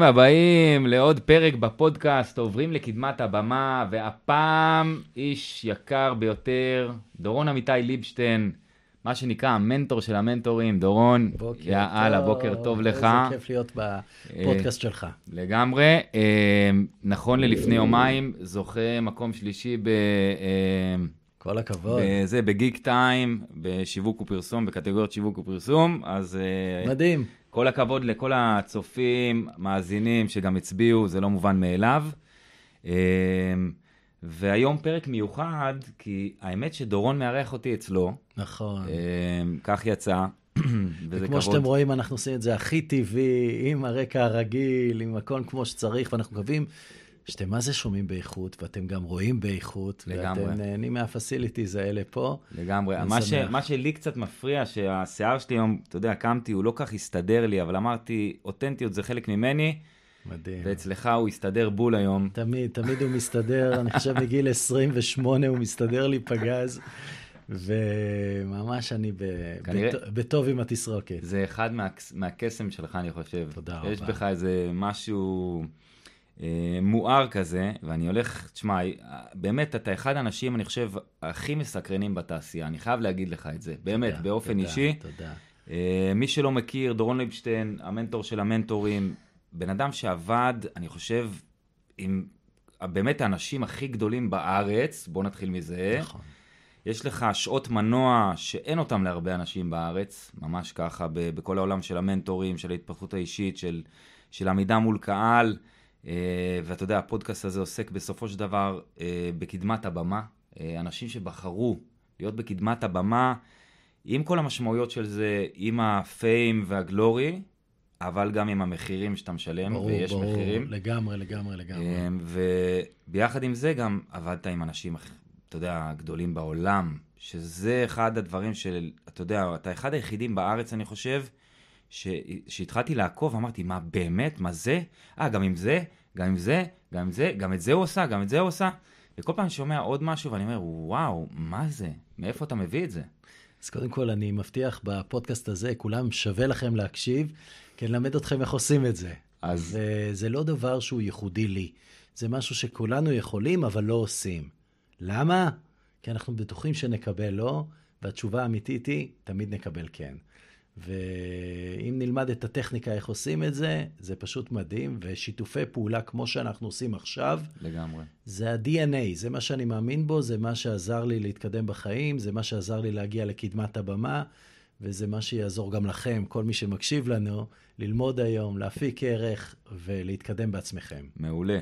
ברוכים הבאים לעוד פרק בפודקאסט, עוברים לקדמת הבמה, והפעם איש יקר ביותר, דורון אמיתי ליבשטיין, מה שנקרא המנטור של המנטורים. דורון, יאללה, בוקר טוב לך. איזה כיף להיות בפודקאסט שלך. לגמרי. אה, נכון ללפני יומיים, זוכה מקום שלישי ב... אה, כל הכבוד. זה בגיק טיים, בשיווק ופרסום, בקטגוריות שיווק ופרסום, אז... אה, מדהים. כל הכבוד לכל הצופים, מאזינים שגם הצביעו, זה לא מובן מאליו. אמ, והיום פרק מיוחד, כי האמת שדורון מארח אותי אצלו. נכון. אמ, כך יצא. וזה כמו שאתם רואים, אנחנו עושים את זה הכי טבעי, עם הרקע הרגיל, עם הכל כמו שצריך, ואנחנו מקווים שאתם מה זה שומעים באיכות, ואתם גם רואים באיכות, לגמרי. ואתם נהנים מהפסיליטיז האלה פה. לגמרי. מה, ש, מה שלי קצת מפריע, שהשיער שלי היום, אתה יודע, קמתי, הוא לא כך הסתדר לי, אבל אמרתי, אותנטיות זה חלק ממני. מדהים. ואצלך הוא הסתדר בול היום. תמיד, תמיד הוא מסתדר, אני חושב מגיל 28 הוא מסתדר לי פגז. וממש אני ב... כנראה... בטוב עם התסרוקת. זה אחד מה... מהקסם שלך, אני חושב. תודה רבה. יש בך איזה משהו... אה, מואר כזה, ואני הולך, תשמע, באמת, אתה אחד האנשים, אני חושב, הכי מסקרנים בתעשייה, אני חייב להגיד לך את זה, באמת, תודה, באופן תודה, אישי. תודה. Uh, מי שלא מכיר, דורון ליבשטיין, המנטור של המנטורים, בן אדם שעבד, אני חושב, עם באמת האנשים הכי גדולים בארץ, בוא נתחיל מזה. נכון. יש לך שעות מנוע שאין אותם להרבה אנשים בארץ, ממש ככה, בכל העולם של המנטורים, של ההתפתחות האישית, של, של עמידה מול קהל. אה, ואתה יודע, הפודקאסט הזה עוסק בסופו של דבר אה, בקדמת הבמה. אה, אנשים שבחרו להיות בקדמת הבמה, עם כל המשמעויות של זה, עם הפיים והגלורי, אבל גם עם המחירים שאתה משלם, ברור, ויש ברור, מחירים. לגמרי, לגמרי, לגמרי. וביחד עם זה גם עבדת עם אנשים, אתה יודע, גדולים בעולם, שזה אחד הדברים של, אתה יודע, אתה אחד היחידים בארץ, אני חושב, שהתחלתי לעקוב, אמרתי, מה באמת? מה זה? אה, גם עם זה, גם עם זה, גם עם זה, גם את זה הוא עושה, גם את זה הוא עושה. וכל פעם אני שומע עוד משהו ואני אומר, וואו, מה זה? מאיפה אתה מביא את זה? אז קודם כל, אני מבטיח בפודקאסט הזה, כולם שווה לכם להקשיב, כי אני אלמד אתכם איך עושים את זה. אז... זה לא דבר שהוא ייחודי לי. זה משהו שכולנו יכולים, אבל לא עושים. למה? כי אנחנו בטוחים שנקבל לא, והתשובה האמיתית היא, תמיד נקבל כן. ואם נלמד את הטכניקה איך עושים את זה, זה פשוט מדהים, ושיתופי פעולה כמו שאנחנו עושים עכשיו, לגמרי. זה ה-DNA, זה מה שאני מאמין בו, זה מה שעזר לי להתקדם בחיים, זה מה שעזר לי להגיע לקדמת הבמה, וזה מה שיעזור גם לכם, כל מי שמקשיב לנו, ללמוד היום, להפיק ערך ולהתקדם בעצמכם. מעולה.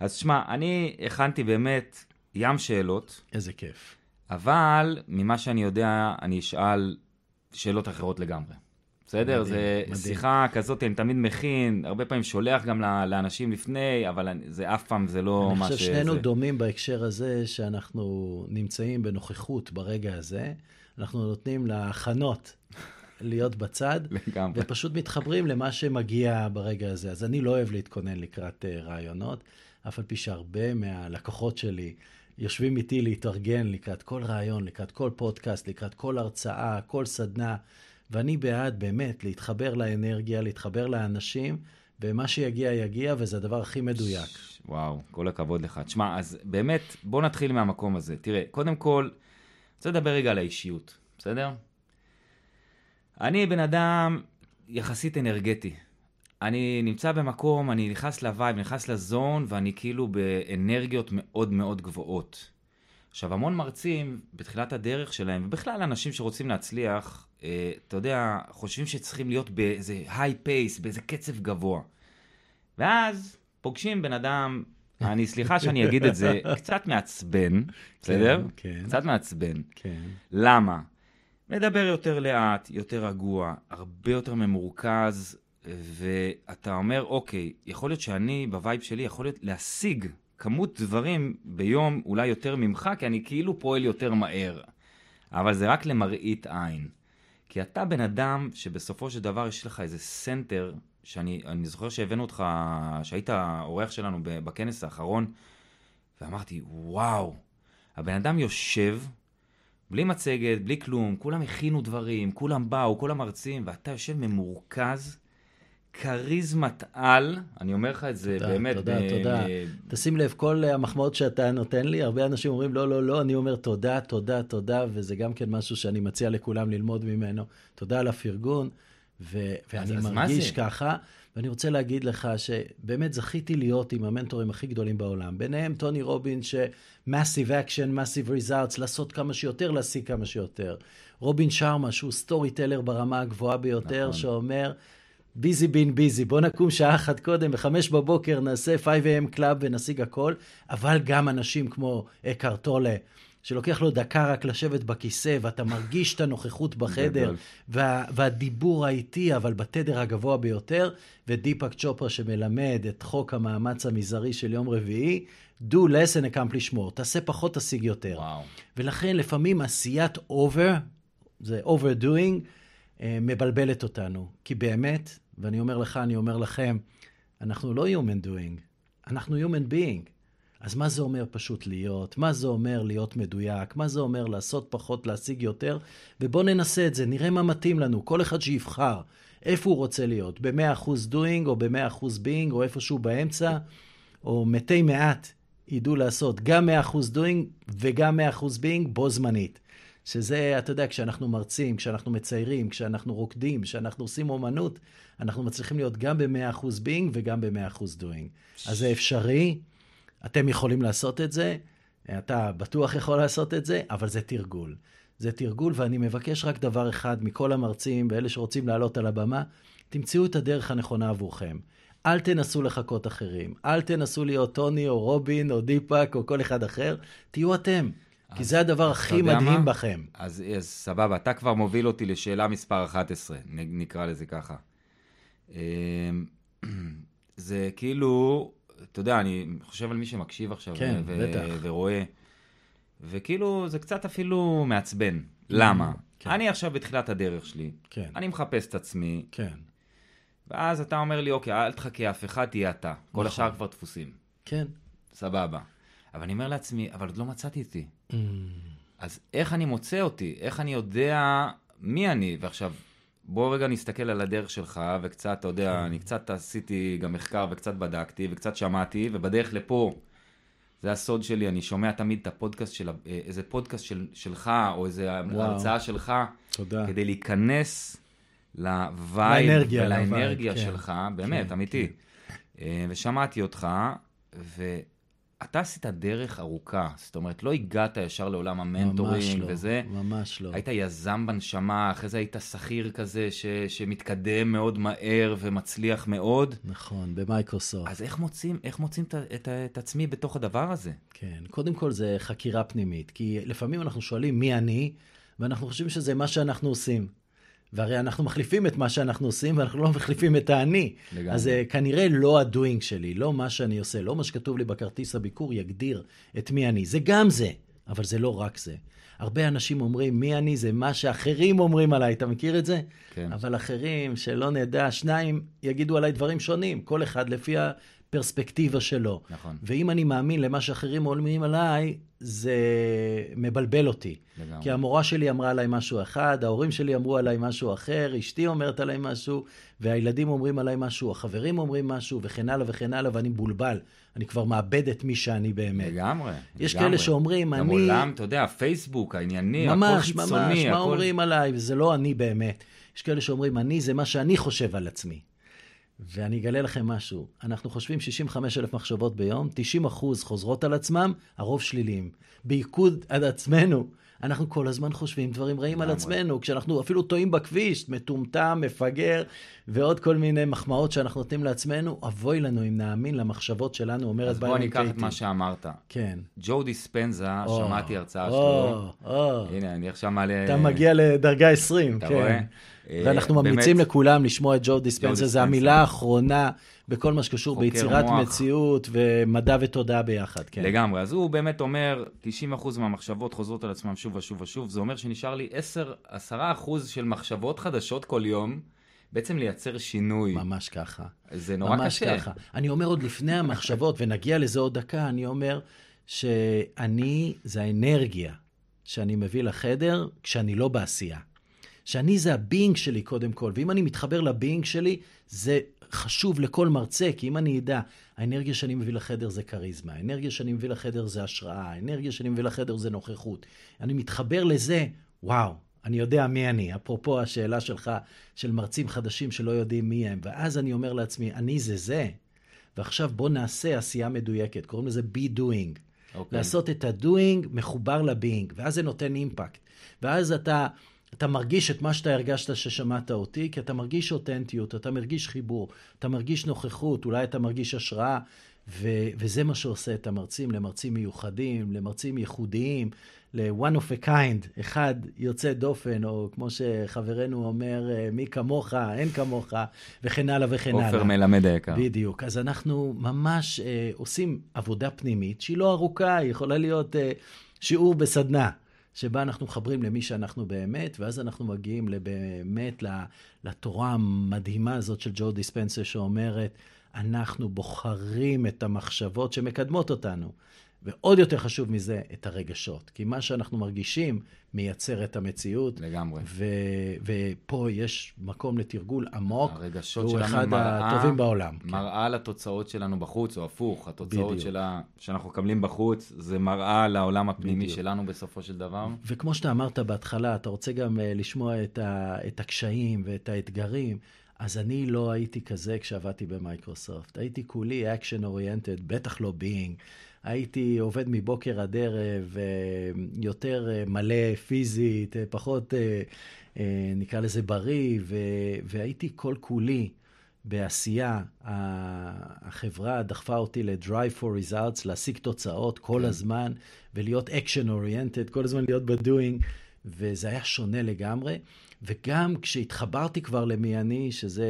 אז שמע, אני הכנתי באמת ים שאלות. איזה כיף. אבל ממה שאני יודע, אני אשאל שאלות אחרות לגמרי. בסדר? מדהים, זה מדהים. שיחה כזאת, אני תמיד מכין, הרבה פעמים שולח גם לאנשים לפני, אבל זה אף פעם זה לא מה ש... אני חושב ששנינו דומים בהקשר הזה, שאנחנו נמצאים בנוכחות ברגע הזה. אנחנו נותנים להכנות להיות בצד, לגמרי. ופשוט מתחברים למה שמגיע ברגע הזה. אז אני לא אוהב להתכונן לקראת uh, רעיונות, אף על פי שהרבה מהלקוחות שלי יושבים איתי להתארגן לקראת כל רעיון, לקראת כל פודקאסט, לקראת כל הרצאה, כל סדנה, ואני בעד באמת להתחבר לאנרגיה, להתחבר לאנשים, ומה שיגיע יגיע, וזה הדבר הכי מדויק. וואו, כל הכבוד לך. תשמע, אז באמת, בוא נתחיל מהמקום הזה. תראה, קודם כל, אני רוצה לדבר רגע על האישיות, בסדר? אני בן אדם יחסית אנרגטי. אני נמצא במקום, אני נכנס ל vibe, נכנס ל zone, ואני כאילו באנרגיות מאוד מאוד גבוהות. עכשיו, המון מרצים בתחילת הדרך שלהם, ובכלל אנשים שרוצים להצליח, אה, אתה יודע, חושבים שצריכים להיות באיזה high pace, באיזה קצב גבוה. ואז פוגשים בן אדם, אני, סליחה שאני אגיד את זה, קצת מעצבן, בסדר? כן, כן. קצת מעצבן. כן. למה? מדבר יותר לאט, יותר רגוע, הרבה יותר ממורכז, ואתה אומר, אוקיי, יכול להיות שאני, ב vibe שלי, יכול להיות להשיג כמות דברים ביום אולי יותר ממך, כי אני כאילו פועל יותר מהר. אבל זה רק למראית עין. כי אתה בן אדם שבסופו של דבר יש לך איזה center, שאני זוכר שהבאנו אותך, שהיית האורח שלנו בכנס האחרון, ואמרתי, וואו, הבן אדם יושב, בלי מצגת, בלי כלום, כולם הכינו דברים, כולם באו, כולם מרצים, ואתה יושב ממורכז, כריזמת על, אני אומר לך את זה תודה, באמת. תודה, ב- תודה. תשים לב, כל המחמאות שאתה נותן לי, הרבה אנשים אומרים לא, לא, לא, אני אומר תודה, תודה, תודה, וזה גם כן משהו שאני מציע לכולם ללמוד ממנו. תודה על הפרגון, ו- ואני אז מרגיש זה? ככה, ואני רוצה להגיד לך שבאמת זכיתי להיות עם המנטורים הכי גדולים בעולם. ביניהם טוני רובין, ש-massive action, massive results, לעשות כמה שיותר, להשיג כמה שיותר. רובין שארמה, שהוא storyteller ברמה הגבוהה ביותר, נכון. שאומר, busy being busy, בוא נקום שעה אחת קודם, בחמש בבוקר נעשה 5am club ונשיג הכל, אבל גם אנשים כמו אקהרט טולה, שלוקח לו דקה רק לשבת בכיסא, ואתה מרגיש את הנוכחות בחדר. וה, והדיבור האיטי, אבל בתדר הגבוה ביותר, ודיפק צ'ופרה שמלמד את חוק המאמץ המזערי של יום רביעי, do less and accomplish more, תעשה פחות, תשיג יותר. וואו. ולכן לפעמים עשיית over, זה overdoing, אה, מבלבלת אותנו. כי באמת, ואני אומר לך, אני אומר לכם, אנחנו לא human doing, אנחנו human being. אז מה זה אומר פשוט להיות? מה זה אומר להיות מדויק? מה זה אומר לעשות פחות, להשיג יותר? ובואו ננסה את זה, נראה מה מתאים לנו. כל אחד שיבחר איפה הוא רוצה להיות, ב-100% doing או ב-100% being או איפשהו באמצע, או מתי מעט ידעו לעשות גם 100% doing וגם 100% being בו זמנית. שזה, אתה יודע, כשאנחנו מרצים, כשאנחנו מציירים, כשאנחנו רוקדים, כשאנחנו עושים אומנות, אנחנו מצליחים להיות גם ב-100% being וגם ב-100% doing. אז זה אפשרי, אתם יכולים לעשות את זה, אתה בטוח יכול לעשות את זה, אבל זה תרגול. זה תרגול, ואני מבקש רק דבר אחד מכל המרצים ואלה שרוצים לעלות על הבמה, תמצאו את הדרך הנכונה עבורכם. אל תנסו לחקות אחרים, אל תנסו להיות טוני או רובין או דיפק או כל אחד אחר, תהיו אתם. כי זה הדבר הכי מדהים מה? בכם. אז, אז סבבה, אתה כבר מוביל אותי לשאלה מספר 11, נ- נקרא לזה ככה. אמ, זה כאילו, אתה יודע, אני חושב על מי שמקשיב עכשיו כן, ו- בטח. ורואה, וכאילו זה קצת אפילו מעצבן. למה? כן. אני עכשיו בתחילת הדרך שלי, כן, אני מחפש את עצמי, כן, ואז אתה אומר לי, אוקיי, אל תחכה אף אחד, תהיה אתה. כל נכון. השאר כבר דפוסים. כן. סבבה. אבל אני אומר לעצמי, אבל עוד לא מצאתי אותי. Mm, אז איך אני מוצא אותי? איך אני יודע מי אני? ועכשיו, בוא רגע נסתכל על הדרך שלך, וקצת, אתה יודע, אני קצת עשיתי גם מחקר וקצת בדקתי וקצת שמעתי, ובדרך לפה, זה הסוד שלי, אני שומע תמיד את הפודקאסט של, ה- איזה פודקאסט של, שלך, או איזה וואו. הרצאה שלך, תודה. כדי להיכנס ל vibe לאנרגיה, ולאנרגיה ל vibe, כן. שלך, באמת, כן, אמיתי. אה, ושמעתי אותך, ואתה עשית דרך ארוכה, זאת אומרת, לא הגעת ישר לעולם ממש המנטורים לא, וזה. ממש לא. היית יזם בנשמה, אחרי זה היית שכיר כזה ש, שמתקדם מאוד מהר ומצליח מאוד. נכון, במייקרוסופט. אז איך מוצאים, איך מוצאים את, את, את עצמי בתוך הדבר הזה? כן, קודם כל זה חקירה פנימית, כי לפעמים אנחנו שואלים מי אני, ואנחנו חושבים שזה מה שאנחנו עושים. והרי אנחנו מחליפים את מה שאנחנו עושים, ואנחנו לא מחליפים את האני. לגמרי. אז זה כנראה לא הדוינג שלי, לא מה שאני עושה, לא מה שכתוב לי בכרטיס הביקור יגדיר את מי אני. זה גם זה, אבל זה לא רק זה. הרבה אנשים אומרים, מי אני זה מה שאחרים אומרים עליי, אתה מכיר את זה? כן. אבל אחרים, שלא נדע, שניים יגידו עליי דברים שונים, כל אחד לפי הפרספקטיבה שלו. נכון. ואם אני מאמין למה שאחרים אומרים עליי, זה מבלבל אותי. לגמרי. כי המורה שלי אמרה עליי משהו אחד, ההורים שלי אמרו עליי משהו אחר, אשתי אומרת עליי משהו, והילדים אומרים עליי משהו, החברים אומרים משהו, וכן הלאה וכן הלאה, ואני מבולבל. אני כבר מאבד את מי שאני באמת. לגמרי. יש לגמרי. כאלה שאומרים, גם אני... עולם, אתה יודע, פייסבוק, הענייני, הכל ממש, חיצוני, ממש, הכל... מה אומרים עליי, וזה לא אני באמת. יש כאלה שאומרים, אני זה מה שאני חושב על עצמי. ואני אגלה לכם משהו, אנחנו חושבים 65 אלף מחשבות ביום, 90 אחוז חוזרות על עצמם, הרוב שליליים. בעיקוד על עצמנו, אנחנו כל הזמן חושבים דברים רעים על. עצמנו, כשאנחנו אפילו טועים בכביש, מטומטם, מפגר, ועוד כל מיני מחמאות שאנחנו נותנים לעצמנו, אבוי לנו אם נאמין למחשבות שלנו, אומרת אז בוא ניקח את קייטי. מה שאמרת. כן. ג'ו דיספנזה, שמעתי הרצאה שלו. הנה, אני עכשיו מעלה... אתה מגיע לדרגה 20, אתה כן. אה, ואנחנו ממליצים לכולם לשמוע את ג'ו דיספנסר. זו המילה האחרונה בכל מה שקשור ביצירת מוח. מציאות ומדע ותודעה ביחד, כן. לגמרי. אז הוא באמת אומר, 90% מהמחשבות חוזרות על עצמם שוב ושוב ושוב. זה אומר שנשאר לי 10-10% של מחשבות חדשות כל יום, בעצם לייצר שינוי. ממש ככה. זה נורא ממש קשה. ככה. אני אומר עוד לפני המחשבות, ונגיע לזה עוד דקה, אני אומר שאני, זה האנרגיה שאני מביא לחדר כשאני לא בעשייה. שאני זה הבינג שלי קודם כל, ואם אני מתחבר לבינג שלי, זה חשוב לכל מרצה, כי אם אני אדע, האנרגיה שאני מביא לחדר זה כריזמה, האנרגיה שאני מביא לחדר זה השראה, האנרגיה שאני מביא לחדר זה נוכחות. אני מתחבר לזה, וואו, אני יודע מי אני. אפרופו השאלה שלך, של מרצים חדשים שלא יודעים מי הם. ואז אני אומר לעצמי, אני זה זה. ועכשיו בוא נעשה עשייה מדויקת, קוראים לזה be doing. Okay. אוקיי. לעשות את ה-doing מחובר ל-being, ואז זה נותן אימפקט. ואז אתה, אתה מרגיש את מה שאתה הרגשת ששמעת אותי, כי אתה מרגיש אותנטיות, אתה מרגיש חיבור, אתה מרגיש נוכחות, אולי אתה מרגיש השראה, ו- וזה מה שעושה את המרצים למרצים מיוחדים, למרצים ייחודיים, ל-one of a kind, אחד יוצא דופן, או כמו שחברנו אומר, אה, מי כמוך, אין כמוך, וכן הלאה וכן הלאה. עופר מלמד היקר. בדיוק. אז אנחנו ממש אה, עושים עבודה פנימית, שהיא לא ארוכה, היא יכולה להיות אה, שיעור בסדנה. שבה אנחנו מחברים למי שאנחנו באמת, ואז אנחנו מגיעים באמת לתורה המדהימה הזאת של ג'ו דיספנסר שאומרת, אנחנו בוחרים את המחשבות שמקדמות אותנו. ועוד יותר חשוב מזה, את הרגשות. כי מה שאנחנו מרגישים מייצר את המציאות. לגמרי. ו, ופה יש מקום לתרגול עמוק. הרגשות שלנו מראה... הוא אחד הטובים בעולם. כן. מראה כן. לתוצאות שלנו בחוץ, או הפוך, התוצאות שלה, שאנחנו מקבלים בחוץ, זה מראה לעולם הפנימי בדיוק. שלנו בסופו של דבר. וכמו שאתה אמרת בהתחלה, אתה רוצה גם uh, לשמוע את, ה, את הקשיים ואת האתגרים. אז אני לא הייתי כזה כשעבדתי במייקרוסופט. הייתי כולי action oriented, בטח לא being. הייתי עובד מבוקר עד ערב, אה, יותר אה, מלא פיזית, אה, פחות, נקרא לזה בריא, והייתי כל כולי בעשייה. החברה דחפה אותי ל-Drive for Results, להשיג תוצאות כל כן. הזמן, ולהיות action oriented, כל הזמן להיות ב-doing, וזה היה שונה לגמרי. וגם כשהתחברתי כבר למי אני, שזה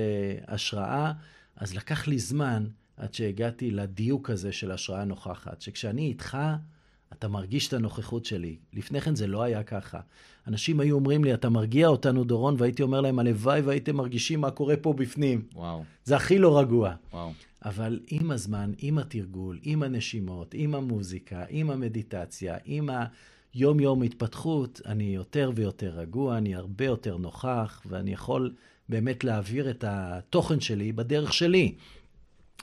השראה, אז לקח לי זמן עד שהגעתי לדיוק הזה של השראה נוכחת, שכשאני איתך, אתה מרגיש את הנוכחות שלי. לפני כן זה לא היה ככה. אנשים היו אומרים לי, אתה מרגיע אותנו, דורון, והייתי אומר להם, הלוואי והייתם מרגישים מה קורה פה בפנים. וואו. זה הכי לא רגוע. וואו. אבל עם הזמן, עם התרגול, עם הנשימות, עם המוזיקה, עם המדיטציה, עם היום-יום התפתחות, אני יותר ויותר רגוע, אני הרבה יותר נוכח, ואני יכול באמת להעביר את התוכן שלי בדרך שלי.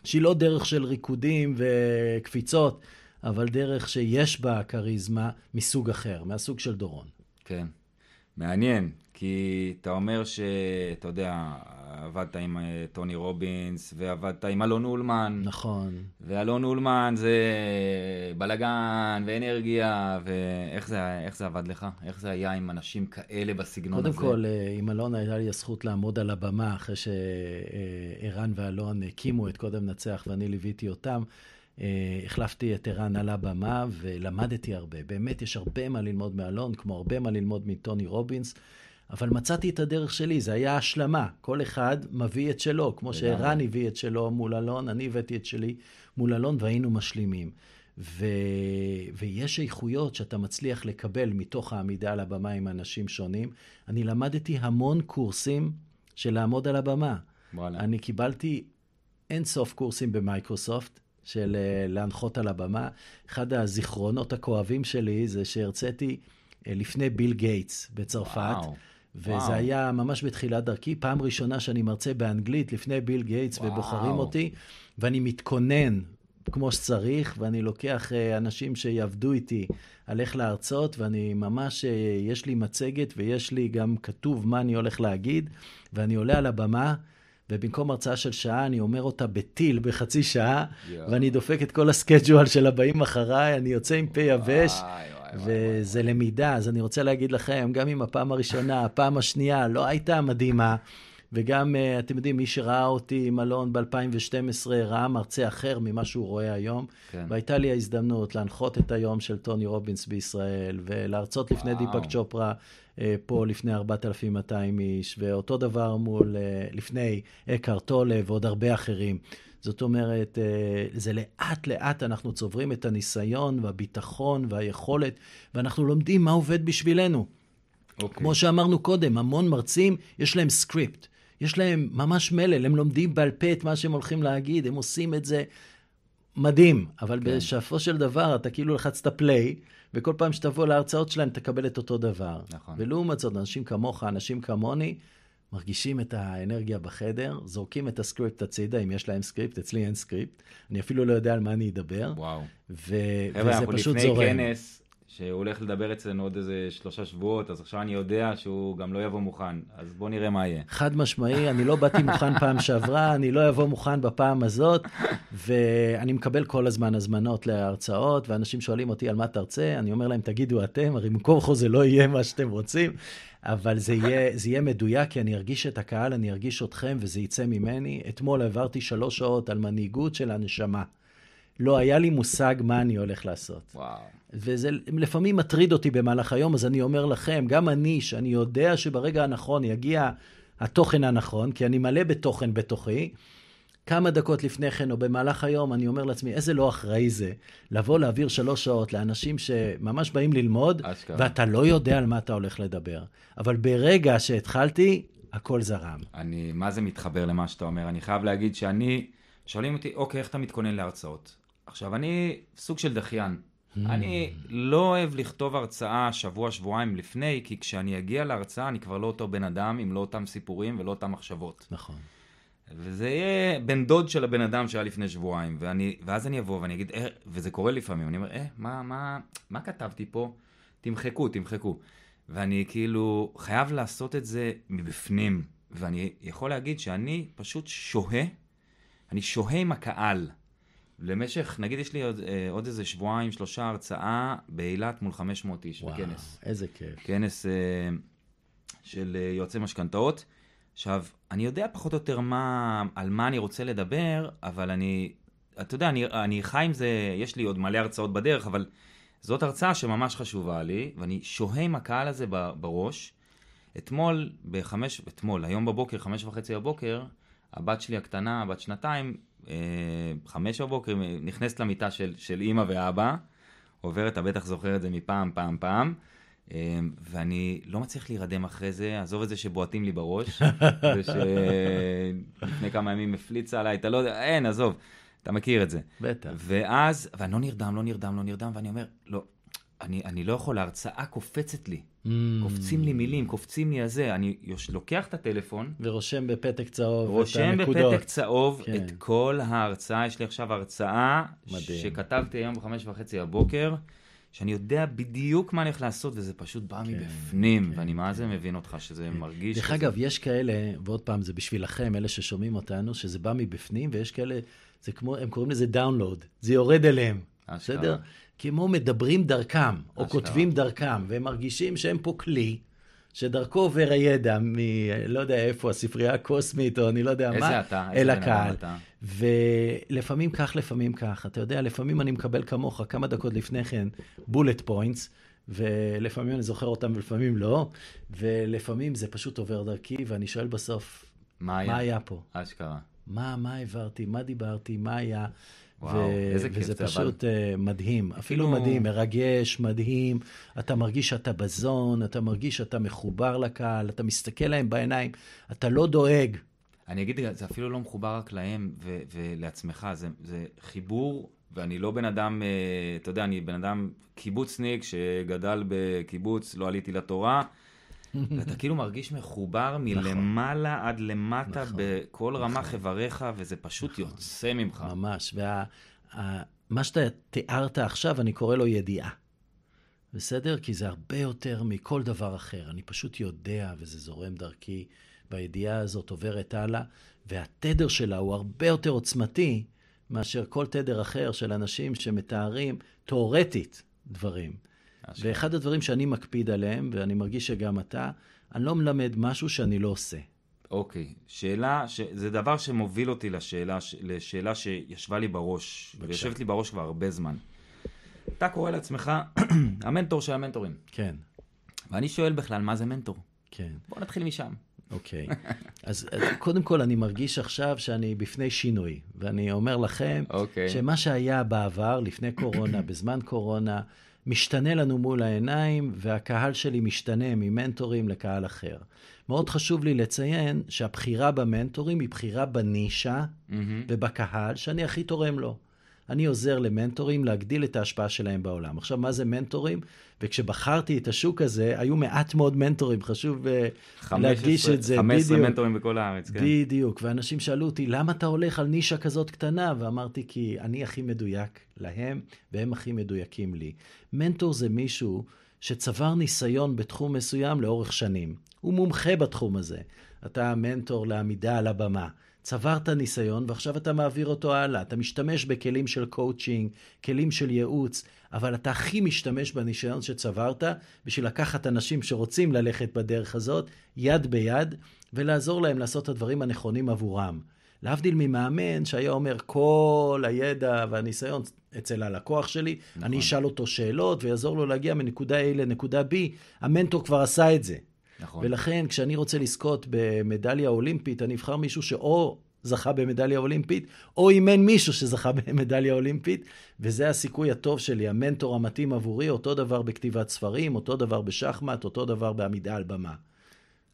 שהיא לא דרך של ריקודים וקפיצות, אבל דרך שיש בה כריזמה מסוג אחר, מהסוג של דורון. כן, מעניין, כי אתה אומר שאתה יודע, עבדת עם אה, טוני רובינס, ועבדת עם אלון אולמן. נכון. ואלון אולמן זה בלגן ואנרגיה, ואיך זה, זה עבד לך? איך זה היה עם אנשים כאלה בסגנון קודם הזה? קודם כל, אה, עם אלון הייתה לי הזכות לעמוד על הבמה, אחרי שערן ואלון הקימו את קודם נצח ואני ליוויתי אותם. אה, החלפתי את ערן על הבמה ולמדתי הרבה. באמת, יש הרבה מה ללמוד מאלון, כמו הרבה מה ללמוד מטוני רובינס. אבל מצאתי את הדרך שלי, זה היה השלמה. כל אחד מביא את שלו, כמו שערן הביא את שלו מול אלון, אני הבאתי את שלי מול אלון והיינו משלימים. ו... ויש איכויות שאתה מצליח לקבל מתוך העמידה על הבמה עם אנשים שונים. אני למדתי המון קורסים של לעמוד על הבמה. וואלה. אני קיבלתי אין סוף קורסים במייקרוסופט. של אה, להנחות על הבמה. אחד הזיכרונות הכואבים שלי זה שהרציתי אה, לפני ביל גייטס בצרפת. וואו. וזה וואו. היה ממש בתחילת דרכי, פעם ראשונה שאני מרצה באנגלית לפני ביל גייטס וואו. ובוחרים אותי, ואני מתכונן כמו שצריך, ואני לוקח אה, אנשים שיעבדו איתי על איך להרצות, ואני ממש, אה, יש לי מצגת ויש לי גם כתוב מה אני הולך להגיד, ואני עולה על הבמה. ובמקום הרצאה של שעה, אני אומר אותה בטיל בחצי שעה, yeah. ואני דופק את כל הסקייג'ואל של הבאים אחריי, אני יוצא עם פה יבש, וזה למידה. אז אני רוצה להגיד לכם, גם אם הפעם הראשונה, הפעם השנייה לא הייתה מדהימה, וגם, אה, אתם יודעים, מי שראה אותי עם אלון ב-2012 ראה מרצה אחר ממה שהוא רואה היום. כן. והייתה לי ההזדמנות להנחות את היום של טוני רובינס בישראל, ולהרצות לפני דיפק צ'ופרה אה, פה לפני 4,200 איש, ואותו דבר מול, אה, לפני אקהרט טולה ועוד הרבה אחרים. זאת אומרת, זה לאט לאט אנחנו צוברים את הניסיון והביטחון והיכולת, ואנחנו לומדים מה עובד בשבילנו. Okay. אוקיי. כמו שאמרנו קודם, המון מרצים, יש להם script. יש להם ממש מלל, הם לומדים בעל פה את מה שהם הולכים להגיד, הם עושים את זה מדהים, אבל כן. בסופו של דבר אתה כאילו לחצת play, וכל פעם שתבוא להרצאות שלהם תקבל את אותו דבר. נכון. ולעומת זאת, אנשים כמוך, אנשים כמוני, מרגישים את האנרגיה בחדר, זורקים את ה script הצידה, אם יש להם script, אצלי אין script, אני אפילו לא יודע על מה אני אדבר. וואו. ו- וזה פשוט זורם. חבר'ה, אנחנו לפני כנס, שהוא הולך לדבר אצלנו עוד איזה שלושה שבועות, אז עכשיו אני יודע שהוא גם לא יבוא מוכן, אז בוא נראה מה יהיה. חד משמעי, אני לא באתי מוכן פעם שעברה, אני לא אבוא מוכן בפעם הזאת, ואני מקבל כל הזמן הזמנות להרצאות, ואנשים שואלים אותי על מה תרצה, אני אומר להם, תגידו אתם, הרי במקום חו זה לא יהיה מה שאתם רוצים, אבל זה יהיה, זה יהיה מדויק, כי אני ארגיש את הקהל, אני ארגיש אתכם, וזה יצא ממני. אתמול העברתי שלוש שעות על מנהיגות של הנשמה. לא היה לי מושג מה אני הולך לעשות. וואו. וזה לפעמים מטריד אותי במהלך היום, אז אני אומר לכם, גם אני, שאני יודע שברגע הנכון יגיע התוכן הנכון, כי אני מלא בתוכן בתוכי, כמה דקות לפני כן או במהלך היום, אני אומר לעצמי, איזה לא אחראי זה, לבוא להעביר שלוש שעות לאנשים שממש באים ללמוד, אשכרה. ואתה לא יודע על מה אתה הולך לדבר. אבל ברגע שהתחלתי, הכל זרם. אני, מה זה מתחבר למה שאתה אומר? אני חייב להגיד שאני, שואלים אותי, אוקיי, איך אתה מתכונן להרצאות? עכשיו, אני סוג של דחיין. Hmm. אני לא אוהב לכתוב הרצאה שבוע-שבועיים לפני, כי כשאני אגיע להרצאה אני כבר לא אותו בן אדם עם לא אותם סיפורים ולא אותם מחשבות. נכון. וזה יהיה בן דוד של הבן אדם שהיה לפני שבועיים, ואני, ואז אני אבוא ואני אגיד, אה, וזה קורה לפעמים, אני אומר, אה, מה, מה, מה כתבתי פה? תמחקו, תמחקו. ואני כאילו חייב לעשות את זה מבפנים, ואני יכול להגיד שאני פשוט שוהה, אני שוהה עם הקהל. למשך, נגיד יש לי עוד, אה, עוד איזה שבועיים, שלושה הרצאה באילת מול 500 איש וואו, בכנס. איזה כיף. כנס אה, של אה, יועצי משכנתאות. עכשיו, אני יודע פחות או יותר מה, על מה אני רוצה לדבר, אבל אני, אתה יודע, אני, אני חי עם זה, יש לי עוד מלא הרצאות בדרך, אבל זאת הרצאה שממש חשובה לי, ואני שוהה עם הקהל הזה בראש. אתמול, בחמש, אתמול, היום בבוקר, חמש וחצי בבוקר, הבת שלי הקטנה, בת שנתיים, אה, חמש בבוקר, נכנסת למיטה של, של אימא ואבא, עוברת, אתה בטח זוכר את זה מפעם, פעם, פעם, ואני לא מצליח להירדם אחרי זה, עזוב את זה שבועטים לי בראש, ושלפני כמה ימים הפליצה עליי, אתה לא יודע, אין, עזוב, אתה מכיר את זה. בטח. ואז, ואני לא נרדם, לא נרדם, לא נרדם, ואני אומר, לא, אני, אני לא יכול, ההרצאה קופצת לי. Mm. קופצים לי מילים, קופצים לי הזה. אני יוש, לוקח את הטלפון. ורושם בפתק צהוב את הנקודות. רושם בפתק צהוב כן. את כל ההרצאה. יש לי עכשיו הרצאה מדהים. שכתבתי היום בחמש וחצי הבוקר, שאני יודע בדיוק מה אני הולך לעשות, וזה פשוט בא כן, מבפנים, כן, ואני מה זה כן. מבין אותך, שזה כן. מרגיש... דרך אגב, יש כאלה, ועוד פעם, זה בשבילכם, אלה ששומעים אותנו, שזה בא מבפנים, ויש כאלה, זה כמו, הם קוראים לזה דאונלוד, זה יורד אליהם. בסדר? כמו מדברים דרכם, או כותבים דרכם, והם מרגישים שהם פה כלי, שדרכו עובר הידע מ... לא יודע איפה, הספרייה הקוסמית, או אני לא יודע איזה מה, אתה? אל הקהל. ולפעמים כך, לפעמים כך. אתה יודע, לפעמים אני מקבל כמוך כמה דקות לפני כן בולט פוינטס, ולפעמים אני זוכר אותם ולפעמים לא, ולפעמים זה פשוט עובר דרכי, ואני שואל בסוף, מה היה, מה היה פה? אשכרה. מה, מה העברתי, מה דיברתי, מה היה? וואו, ו- איזה כיף זה וזה פשוט אבל... uh, מדהים, אפילו כאילו... מדהים, מרגש, מדהים. אתה מרגיש שאתה בזון, אתה מרגיש שאתה מחובר לקהל, אתה מסתכל להם בעיניים, אתה לא דואג. אני אגיד, זה אפילו לא מחובר רק להם ו- ולעצמך, זה, זה חיבור, ואני לא בן אדם, uh, אתה יודע, אני בן אדם קיבוצניק שגדל בקיבוץ, לא עליתי לתורה. ואתה כאילו מרגיש מחובר נכון. מלמעלה נכון. עד למטה נכון. בכל נכון. רמ"ח איבריך, וזה פשוט נכון. יוצא ממך. ממש, ומה וה, שאתה תיארת עכשיו, אני קורא לו ידיעה. בסדר? כי זה הרבה יותר מכל דבר אחר. אני פשוט יודע, וזה זורם דרכי, והידיעה הזאת עוברת הלאה, והתדר שלה הוא הרבה יותר עוצמתי מאשר כל תדר אחר של אנשים שמתארים תיאורטית דברים. ואחד הדברים שאני מקפיד עליהם, ואני מרגיש שגם אתה, אני לא מלמד משהו שאני לא עושה. אוקיי, שאלה, ש... זה דבר שמוביל אותי לשאלה, לשאלה שישבה לי בראש, בבקשה. ויושבת לי בראש כבר הרבה זמן. אתה קורא לעצמך המנטור של המנטורים. כן. ואני שואל בכלל, מה זה מנטור? כן. בוא נתחיל משם. אוקיי. אז קודם כל, אני מרגיש עכשיו שאני בפני שינוי, ואני אומר לכם, okay. אוקיי. שמה שהיה בעבר, לפני קורונה, בזמן קורונה, משתנה לנו מול העיניים, והקהל שלי משתנה ממנטורים לקהל אחר. מאוד חשוב לי לציין שהבחירה במנטורים היא בחירה בנישה mm-hmm. ובקהל שאני הכי תורם לו. אני עוזר למנטורים להגדיל את ההשפעה שלהם בעולם. עכשיו, מה זה מנטורים? וכשבחרתי את השוק הזה, היו מעט מאוד מנטורים, חשוב 15, אה, להדגיש את זה. 15 בדיוק. מנטורים בכל הארץ, כן. בדיוק, ואנשים שאלו אותי, למה אתה הולך על נישה כזאת קטנה? ואמרתי, כי אני הכי מדויק להם, והם הכי מדויקים לי. מנטור זה מישהו שצבר ניסיון בתחום מסוים לאורך שנים. הוא מומחה בתחום הזה. אתה מנטור לעמידה על הבמה. צברת ניסיון ועכשיו אתה מעביר אותו הלאה. אתה משתמש בכלים של קואוצ'ינג, כלים של ייעוץ, אבל אתה הכי משתמש בניסיון שצברת בשביל לקחת אנשים שרוצים ללכת בדרך הזאת, יד ביד, ולעזור להם לעשות את הדברים הנכונים עבורם. להבדיל ממאמן שהיה אומר, כל הידע והניסיון אצל הלקוח שלי, נכון. אני אשאל אותו שאלות ויעזור לו להגיע מנקודה A לנקודה B, המנטור כבר עשה את זה. נכון. ולכן, כשאני רוצה לזכות במדליה אולימפית, אני אבחר מישהו שאו זכה במדליה אולימפית, או אימן מישהו שזכה במדליה אולימפית, וזה הסיכוי הטוב שלי, המנטור המתאים עבורי, אותו דבר בכתיבת ספרים, אותו דבר בשחמט, אותו דבר בעמידה על במה.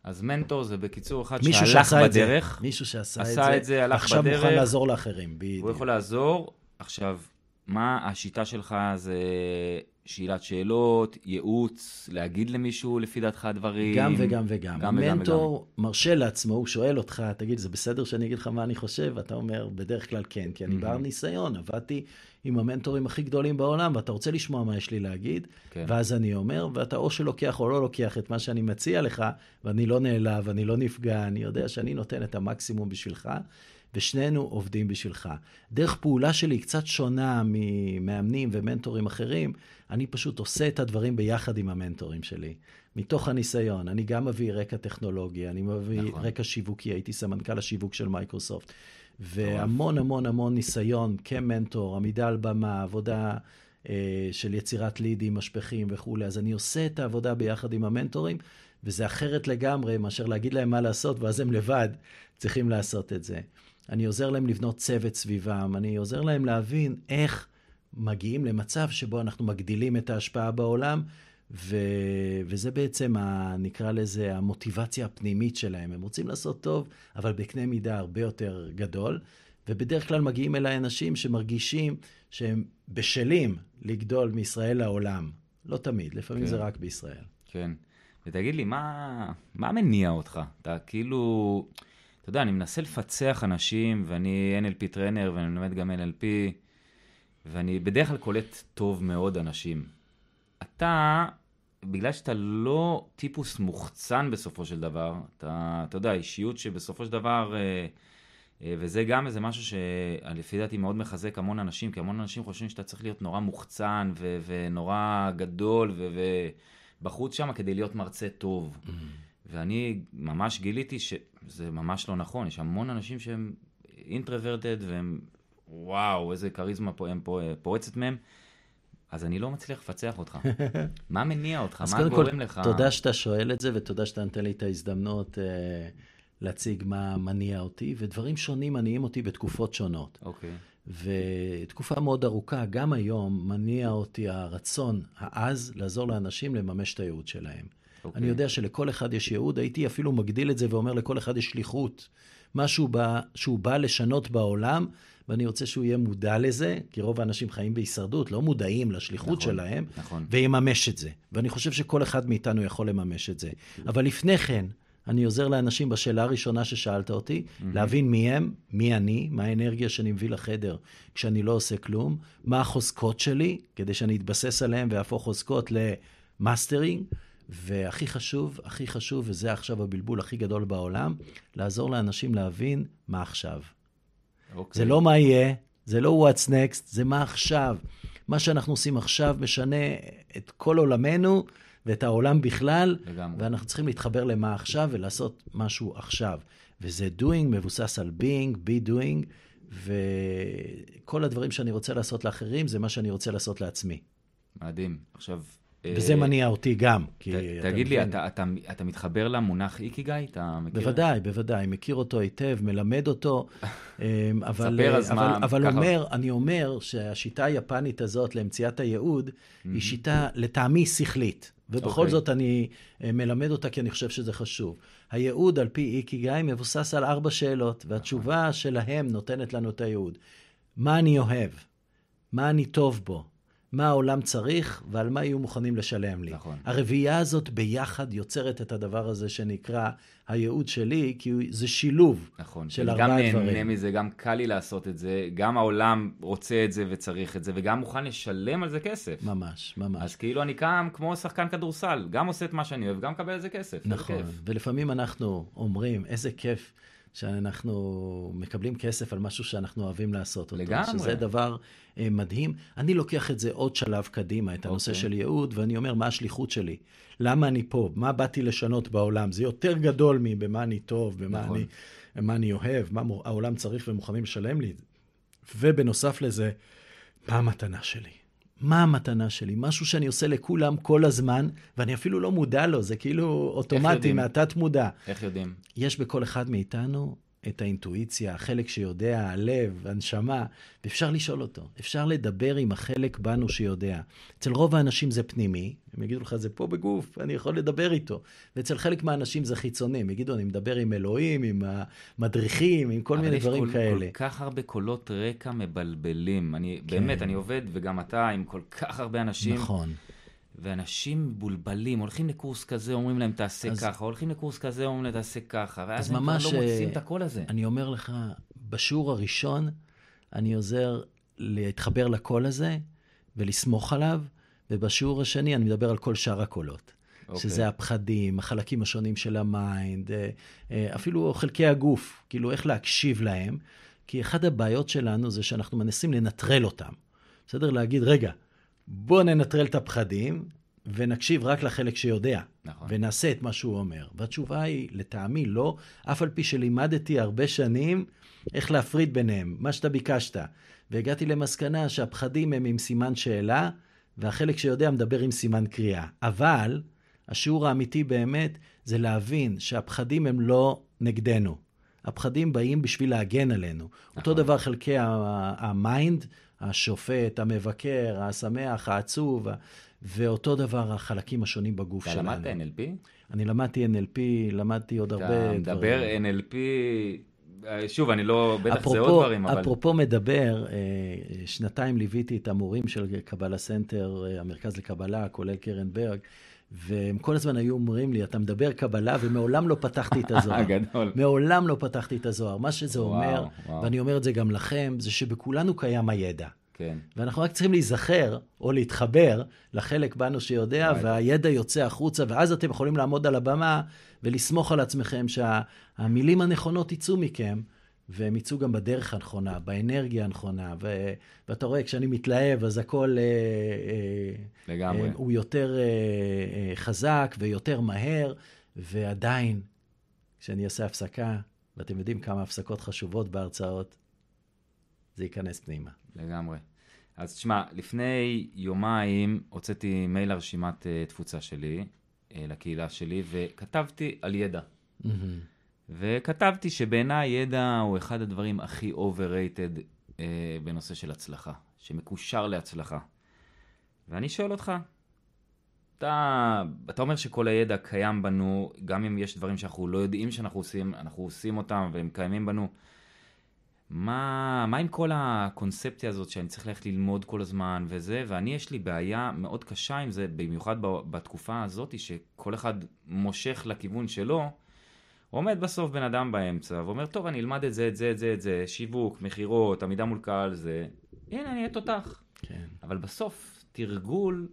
אז מנטור זה בקיצור אחד שהלך בדרך. מישהו שעשה את זה. עשה את זה, הלך עכשיו בדרך. עכשיו מוכן לעזור לאחרים, בדיוק. הוא יכול לעזור. עכשיו, מה השיטה שלך זה שאלת שאלות, ייעוץ, להגיד למישהו לפי דעתך דברים. גם וגם וגם. גם מנטור וגם. מרשה לעצמו, הוא שואל אותך, תגיד, זה בסדר שאני אגיד לך מה אני חושב? ואתה אומר, בדרך כלל כן, כי אני mm-hmm. בעל ניסיון, עבדתי עם המנטורים הכי גדולים בעולם, ואתה רוצה לשמוע מה יש לי להגיד, כן. ואז אני אומר, ואתה או שלוקח או לא לוקח את מה שאני מציע לך, ואני לא נעלב, אני לא נפגע, אני יודע שאני נותן את המקסימום בשבילך. ושנינו עובדים בשבילך. דרך פעולה שלי היא קצת שונה ממאמנים ומנטורים אחרים, אני פשוט עושה את הדברים ביחד עם המנטורים שלי. מתוך הניסיון, אני גם מביא רקע טכנולוגי, אני מביא נכון. רקע שיווקי, הייתי סמנכ"ל השיווק של מייקרוסופט. והמון המון המון ניסיון כמנטור, עמידה על במה, עבודה אה, של יצירת לידים, משפכים וכולי. אז אני עושה את העבודה ביחד עם המנטורים, וזה אחרת לגמרי מאשר להגיד להם מה לעשות, ואז הם לבד צריכים לעשות את זה. אני עוזר להם לבנות צוות סביבם, אני עוזר להם להבין איך מגיעים למצב שבו אנחנו מגדילים את ההשפעה בעולם, ו... וזה בעצם, ה... נקרא לזה, המוטיבציה הפנימית שלהם. הם רוצים לעשות טוב, אבל בקנה מידה הרבה יותר גדול, ובדרך כלל מגיעים אליי אנשים שמרגישים שהם בשלים לגדול מישראל לעולם. לא תמיד, לפעמים כן. זה רק בישראל. כן. ותגיד לי, מה, מה מניע אותך? אתה כאילו... אתה יודע, אני מנסה לפצח אנשים, ואני NLP טרנר, ואני מלמד גם NLP, ואני בדרך כלל קולט טוב מאוד אנשים. אתה, בגלל שאתה לא טיפוס מוחצן בסופו של דבר, אתה, אתה יודע, אישיות שבסופו של דבר, אה, אה, וזה גם איזה משהו שלפי דעתי מאוד מחזק המון אנשים, כי המון אנשים חושבים שאתה צריך להיות נורא מוחצן ו- ונורא גדול ובחוץ שם כדי להיות מרצה טוב. Mm-hmm. ואני ממש גיליתי שזה ממש לא נכון, יש המון אנשים שהם אינטרוורטד והם, וואו, איזה כריזמה פורצת מהם. אז אני לא מצליח לפצח אותך. מה מניע אותך? מה גורם כל, לך? תודה שאתה שואל את זה, ותודה שאתה נותן לי את ההזדמנות אה, להציג מה מניע אותי, ודברים שונים מניעים אותי בתקופות שונות. אוקיי. ותקופה מאוד ארוכה, גם היום, מניע אותי הרצון העז לעזור לאנשים לממש את הייעוד שלהם. Okay. אוקיי. אני יודע שלכל אחד יש ייעוד, הייתי אפילו מגדיל את זה ואומר לכל אחד יש שליחות. משהו בא, שהוא בא לשנות בעולם, ואני רוצה שהוא יהיה מודע לזה, כי רוב האנשים חיים בהישרדות, לא מודעים לשליחות נכון, שלהם, נכון. ויממש את זה. ואני חושב שכל אחד מאיתנו יכול לממש את זה. אבל לפני כן, אני עוזר לאנשים בשאלה הראשונה ששאלת אותי, mm-hmm. להבין מי הם, מי אני, מה האנרגיה שאני מביא לחדר כשאני לא עושה כלום, מה החוזקות שלי, כדי שאני אתבסס עליהן ואהפוך חוזקות למאסטרינג, והכי חשוב, הכי חשוב, וזה עכשיו הבלבול הכי גדול בעולם, לעזור לאנשים להבין מה עכשיו. Okay. אוקיי. זה לא מה יהיה, זה לא what's next, זה מה עכשיו. מה שאנחנו עושים עכשיו משנה את כל עולמנו ואת העולם בכלל, לגמרי. ואנחנו צריכים להתחבר למה עכשיו ולעשות משהו עכשיו. וזה doing מבוסס על being, be doing, וכל הדברים שאני רוצה לעשות לאחרים זה מה שאני רוצה לעשות לעצמי. מדהים. עכשיו, וזה אה, מניע אותי גם. ת, תגיד לי, אתה, אתה, אתה מתחבר למונח איקיגאי? אתה מכיר? בוודאי, בוודאי. מכיר אותו היטב, מלמד אותו. אמ, אבל, ספר אז מה... אבל אומר, אני אומר שהשיטה היפנית הזאת למציאת הייעוד, היא שיטה לטעמי שכלית. ובכל okay. אוקיי. זאת אני אה, מלמד אותה כי אני חושב שזה חשוב. הייעוד על פי איקיגאי מבוסס על ארבע שאלות, והתשובה שלהם נותנת לנו את הייעוד. מה אני אוהב? מה אני טוב בו, מה העולם צריך ועל מה יהיו מוכנים לשלם לי. נכון. הרביעייה הזאת ביחד יוצרת את הדבר הזה שנקרא הייעוד שלי, כי זה שילוב נכון. של ארבעה דברים. גם דברים. נהנה מזה, גם קל לי לעשות את זה, גם העולם רוצה את זה וצריך את זה, וגם מוכן לשלם על זה כסף. ממש, ממש. אז כאילו אני קם כמו שחקן כדורסל, גם עושה את מה שאני אוהב, גם מקבל על זה כסף. נכון. ולפעמים אנחנו אומרים, איזה כיף שאנחנו מקבלים כסף על משהו שאנחנו אוהבים לעשות אותו. לגמרי. שזה דבר אה, מדהים. אני לוקח את זה עוד שלב קדימה, את הנושא אוקיי. של ייעוד, ואני אומר, מה השליחות שלי? למה אני פה? מה באתי לשנות בעולם? זה יותר גדול מבמה אני טוב, במה נכון. אני, מה אני אוהב, מה העולם צריך ומוכנים לשלם לי. ובנוסף לזה, מה המתנה שלי? מה המתנה שלי? משהו שאני עושה לכולם כל הזמן, ואני אפילו לא מודע לו, זה כאילו אוטומטי? מהתת מודע. איך יודעים? יש בכל אחד מאיתנו את האינטואיציה, החלק שיודע, הלב, הנשמה, ואפשר לשאול אותו. אפשר לדבר עם החלק בנו שיודע. אצל רוב האנשים זה פנימי, הם יגידו לך, זה פה בגוף, אני יכול לדבר איתו. ואצל חלק מהאנשים זה חיצוני, הם יגידו, אני מדבר עם אלוהים, עם המדריכים, עם כל מיני דברים אבל כאלה. יש כל, כל כך הרבה קולות רקע מבלבלים. אני, כן. באמת, אני עובד, וגם אתה, עם כל כך הרבה אנשים. נכון. ואנשים מבולבלים, הולכים לקורס כזה, אומרים להם תעשה אז- ככה, הולכים לקורס כזה, אומרים להם תעשה ככה, ואז אז הם כבר ממש, לא מוצאים אה, את הקול הזה. אני אומר לך, בשיעור הראשון אני עוזר להתחבר לקול הזה ולסמוך עליו, ובשיעור השני אני מדבר על כל שאר הקולות. אוקיי. שזה הפחדים, החלקים השונים של ה mind, אה, אה, אפילו חלקי הגוף, כאילו איך להקשיב להם, כי אחת הבעיות שלנו זה שאנחנו מנסים לנטרל אותם. בסדר? להגיד, רגע, בוא ננטרל את הפחדים ונקשיב רק לחלק שיודע. נכון. ונעשה את מה שהוא אומר. והתשובה היא, לטעמי, לא, אף על פי שלימדתי הרבה שנים איך להפריד ביניהם, מה שאתה ביקשת. והגעתי למסקנה שהפחדים הם עם סימן שאלה, והחלק שיודע מדבר עם סימן קריאה. אבל השיעור האמיתי באמת זה להבין שהפחדים הם לא נגדנו. הפחדים באים בשביל להגן עלינו. אותו דבר חלקי ה mind, השופט, המבקר, השמח, העצוב, ואותו דבר החלקים השונים בגוף אתה שלנו. למדת NLP? אני למדתי NLP, למדתי עוד הרבה אתה דברים. מדבר NLP, אה, שוב, אני לא, בטח זה אפרופו, עוד דברים, אבל... אפרופו מדבר, אה, שנתיים ליוויתי את המורים של Kabbalah Center, אה, המרכז לקבלה, כולל קרן ברג, והם כל הזמן היו אומרים לי, אתה מדבר קבלה, ומעולם לא פתחתי את הזוהר. גדול. מעולם לא פתחתי את הזוהר. מה שזה וואו, אומר, וואו. ואני אומר את זה גם לכם, זה שבכולנו קיים הידע. כן. ואנחנו רק צריכים להיזכר או להתחבר לחלק בנו שיודע. והידע יוצא החוצה, ואז אתם יכולים לעמוד על הבמה ולסמוך על עצמכם שהמילים הנכונות יצאו מכם, והם יצאו גם בדרך הנכונה, באנרגיה הנכונה. ו... ואתה רואה, כשאני מתלהב, אז הכל אה, אה, לגמרי. אה, הוא יותר אה, אה, חזק ויותר מהר, ועדיין, כשאני אעשה הפסקה, ואתם יודעים כמה הפסקות חשובות בהרצאות, זה ייכנס פנימה. לגמרי. אז תשמע, לפני יומיים הוצאתי מייל לרשימת אה, תפוצה שלי, אה, לקהילה שלי, וכתבתי על ידע. מהמם. וכתבתי שבעיניי ידע הוא אחד הדברים הכי overrated אה, בנושא של הצלחה, שמקושר להצלחה. ואני שואל אותך, אתה, אתה אומר שכל הידע קיים בנו, גם אם יש דברים שאנחנו לא יודעים שאנחנו עושים, אנחנו עושים אותם והם קיימים בנו. מה, מה עם כל הקונספציה הזאת שאני צריך ללכת ללמוד כל הזמן וזה, ואני יש לי בעיה מאוד קשה עם זה, במיוחד בתקופה הזאת, שכל אחד מושך לכיוון שלו, עומד בסוף בן אדם באמצע ואומר, טוב, אני אלמד את זה, את זה, את זה, את זה, שיווק, מכירות, עמידה מול קהל, זה, הנה, אני אהיה תותח. כן. אבל בסוף, תרגול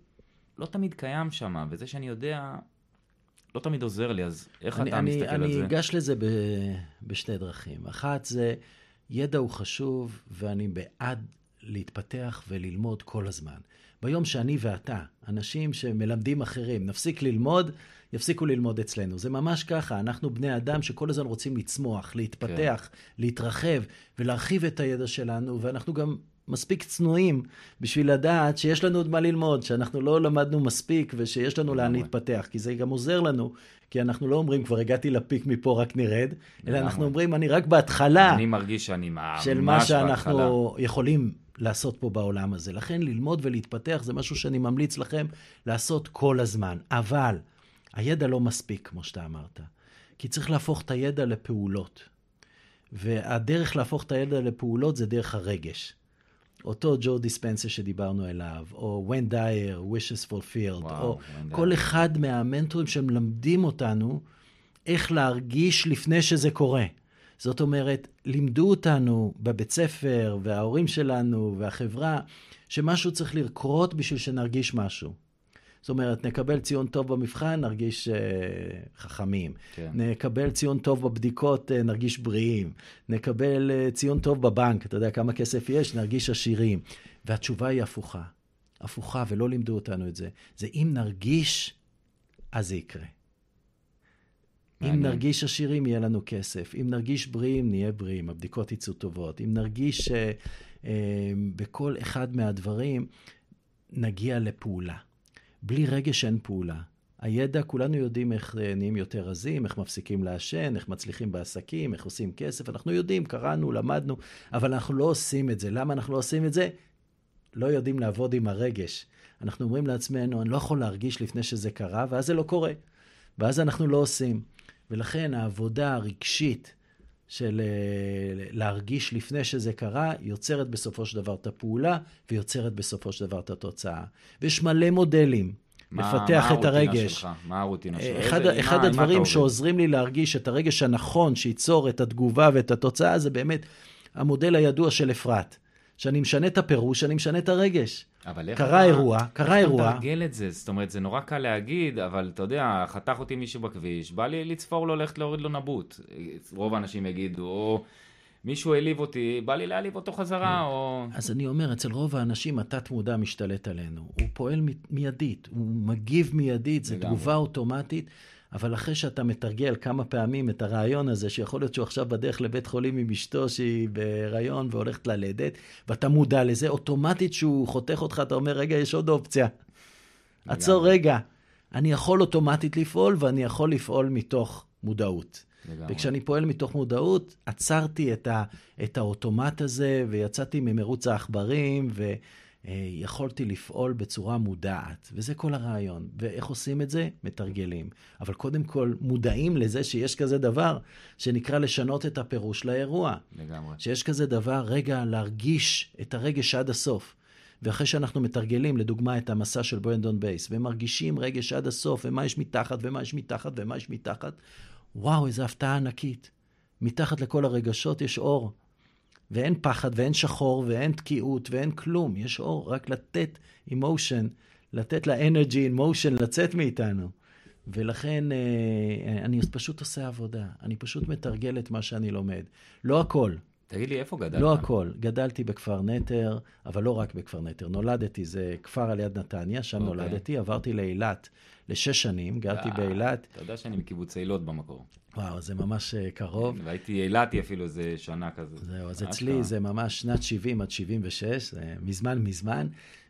לא תמיד קיים שם, וזה שאני יודע, לא תמיד עוזר לי, אז איך אני, אתה אני, מסתכל אני על זה? אגש לזה ב, בשתי דרכים. אחת זה, ידע הוא חשוב, ואני בעד להתפתח וללמוד כל הזמן. ביום שאני ואתה, אנשים שמלמדים אחרים, נפסיק ללמוד, יפסיקו ללמוד אצלנו. זה ממש ככה, אנחנו בני אדם שכל הזמן רוצים לצמוח, להתפתח, כן. להתרחב ולהרחיב את הידע שלנו, ואנחנו גם מספיק צנועים בשביל לדעת שיש לנו עוד מה ללמוד, שאנחנו לא למדנו מספיק ושיש לנו לאן. להתפתח, כי זה גם עוזר לנו, כי אנחנו לא אומרים כבר הגעתי לפיק מפה רק נרד, אלא. אנחנו אומרים אני רק בהתחלה אני מרגיש שאני ממש של מה בהתחלה. שאנחנו יכולים לעשות פה בעולם הזה. לכן ללמוד ולהתפתח זה משהו שאני ממליץ לכם לעשות כל הזמן. אבל הידע לא מספיק, כמו שאתה אמרת, כי צריך להפוך את הידע לפעולות. והדרך להפוך את הידע לפעולות זה דרך הרגש. אותו ג'ו דיספנסה שדיברנו אליו, או ון דייר, wishes fulfilled, וואו, או כל דייר. אחד מהמנטורים שמלמדים אותנו איך להרגיש לפני שזה קורה. זאת אומרת, לימדו אותנו בבית ספר, וההורים שלנו, והחברה, שמשהו צריך לקרות בשביל שנרגיש משהו. זאת אומרת, נקבל ציון טוב במבחן, נרגיש uh, חכמים. כן. נקבל ציון טוב בבדיקות, uh, נרגיש בריאים. נקבל uh, ציון טוב בבנק, אתה יודע כמה כסף יש, נרגיש עשירים. והתשובה היא הפוכה. הפוכה, ולא לימדו אותנו את זה. זה אם נרגיש, אז זה יקרה. אם מעניין. נרגיש עשירים, יהיה לנו כסף. אם נרגיש בריאים, נהיה בריאים. הבדיקות יצאו טובות. אם נרגיש uh, uh, בכל אחד מהדברים, נגיע לפעולה. בלי רגש אין פעולה. הידע, כולנו יודעים איך אה, נהיים יותר רזים, איך מפסיקים לעשן, איך מצליחים בעסקים, איך עושים כסף. אנחנו יודעים, קראנו, למדנו, אבל אנחנו לא עושים את זה. למה אנחנו לא עושים את זה? לא יודעים לעבוד עם הרגש. אנחנו אומרים לעצמנו, אני לא יכול להרגיש לפני שזה קרה, ואז זה לא קורה. ואז אנחנו לא עושים. ולכן העבודה הרגשית של אה, להרגיש לפני שזה קרה, יוצרת בסופו של דבר את הפעולה, ויוצרת בסופו של דבר את התוצאה. ויש מלא מודלים מה- לפתח מה את הרגש. שלך? מה הרוטינה שלך? אחד, איזה- אחד מה- מה הדברים עובד? שעוזרים לי להרגיש את הרגש הנכון שייצור את התגובה ואת התוצאה, זה באמת המודל הידוע של אפרת. שאני משנה את הפירוש, אני משנה את הרגש. אבל איך קרה אירוע, קרה איך אירוע. אתה מתרגל את זה? זאת אומרת, זה נורא קל להגיד, אבל אתה יודע, חתך אותי מישהו בכביש, בא לי לצפור לו, ללכת להוריד לו נבוט. רוב האנשים יגידו, או מישהו העליב אותי, בא לי להעליב אותו חזרה, או... אז אני אומר, אצל רוב האנשים התת-מודע משתלט עלינו. הוא פועל מ- מיידית, הוא מגיב מיידית, זו. תגובה אוטומטית, אבל אחרי שאתה מתרגל כמה פעמים את הרעיון הזה, שיכול להיות שהוא עכשיו בדרך לבית חולים עם אשתו שהיא בהיריון והולכת ללדת, ואתה מודע לזה, אוטומטית שהוא חותך אותך, אתה אומר, רגע, יש עוד אופציה. עצור רגע. אני יכול אוטומטית לפעול, ואני יכול לפעול מתוך מודעות. לגמרי. וכשאני פועל מתוך מודעות, עצרתי את, ה, את האוטומט הזה, ויצאתי ממרוץ העכברים, ויכולתי לפעול בצורה מודעת. וזה כל הרעיון. ואיך עושים את זה? מתרגלים. אבל קודם כל, מודעים לזה שיש כזה דבר, שנקרא לשנות את הפירוש לאירוע. לגמרי. שיש כזה דבר, רגע, להרגיש את הרגש עד הסוף. ואחרי שאנחנו מתרגלים, לדוגמה, את המסע של ברנדון בייס, ומרגישים רגש עד הסוף, ומה יש מתחת, ומה יש מתחת, ומה יש מתחת, וואו, איזו הפתעה ענקית. מתחת לכל הרגשות יש אור. ואין פחד, ואין שחור, ואין תקיעות, ואין כלום. יש אור, רק לתת emotion, לתת in motion לצאת מאיתנו. ולכן אה, אני פשוט עושה עבודה. אני פשוט מתרגל את מה שאני לומד. לא הכל, תגיד לי, איפה גדלת? לא הכל. גדלתי בכפר נטר, אבל לא רק בכפר נטר. נולדתי, זה כפר על יד נתניה, שם אוקיי. נולדתי. עברתי לאילת לשש שנים, גרתי אה, באילת. אתה יודע שאני מקיבוץ אילות במקור. וואו, זה ממש אה, קרוב. והייתי אילתי אפילו איזה שנה כזה. זהו, אז. אצלי זה ממש שנת 70 עד 76, זה מזמן מזמן.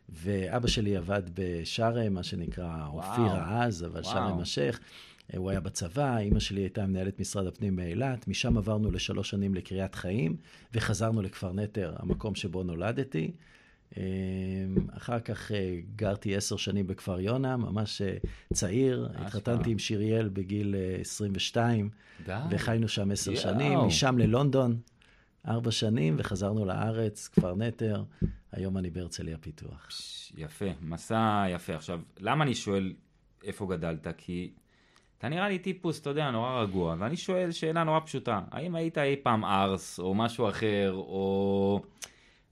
ואבא שלי עבד בשארם, מה שנקרא אופירה אז, אבל. שארם השייח. אה, הוא היה בצבא, אימא שלי הייתה מנהלת משרד הפנים באילת, משם עברנו לשלוש שנים לקריית חיים, וחזרנו לכפר נטר, המקום שבו נולדתי. אה, אחר כך אה, גרתי עשר שנים בכפר יונה, ממש אה, צעיר. התחתנתי עם שיריאל בגיל אה, 22, די. וחיינו שם עשר. שנים, משם ללונדון, ארבע שנים, וחזרנו לארץ, כפר נטר. היום אני בהרצליה פיתוח. יפה, מסע יפה. עכשיו, למה אני שואל איפה גדלת? כי אתה נראה לי טיפוס, אתה יודע, נורא רגוע, ואני שואל שאלה נורא פשוטה, האם היית אי פעם ארס, או משהו אחר, או...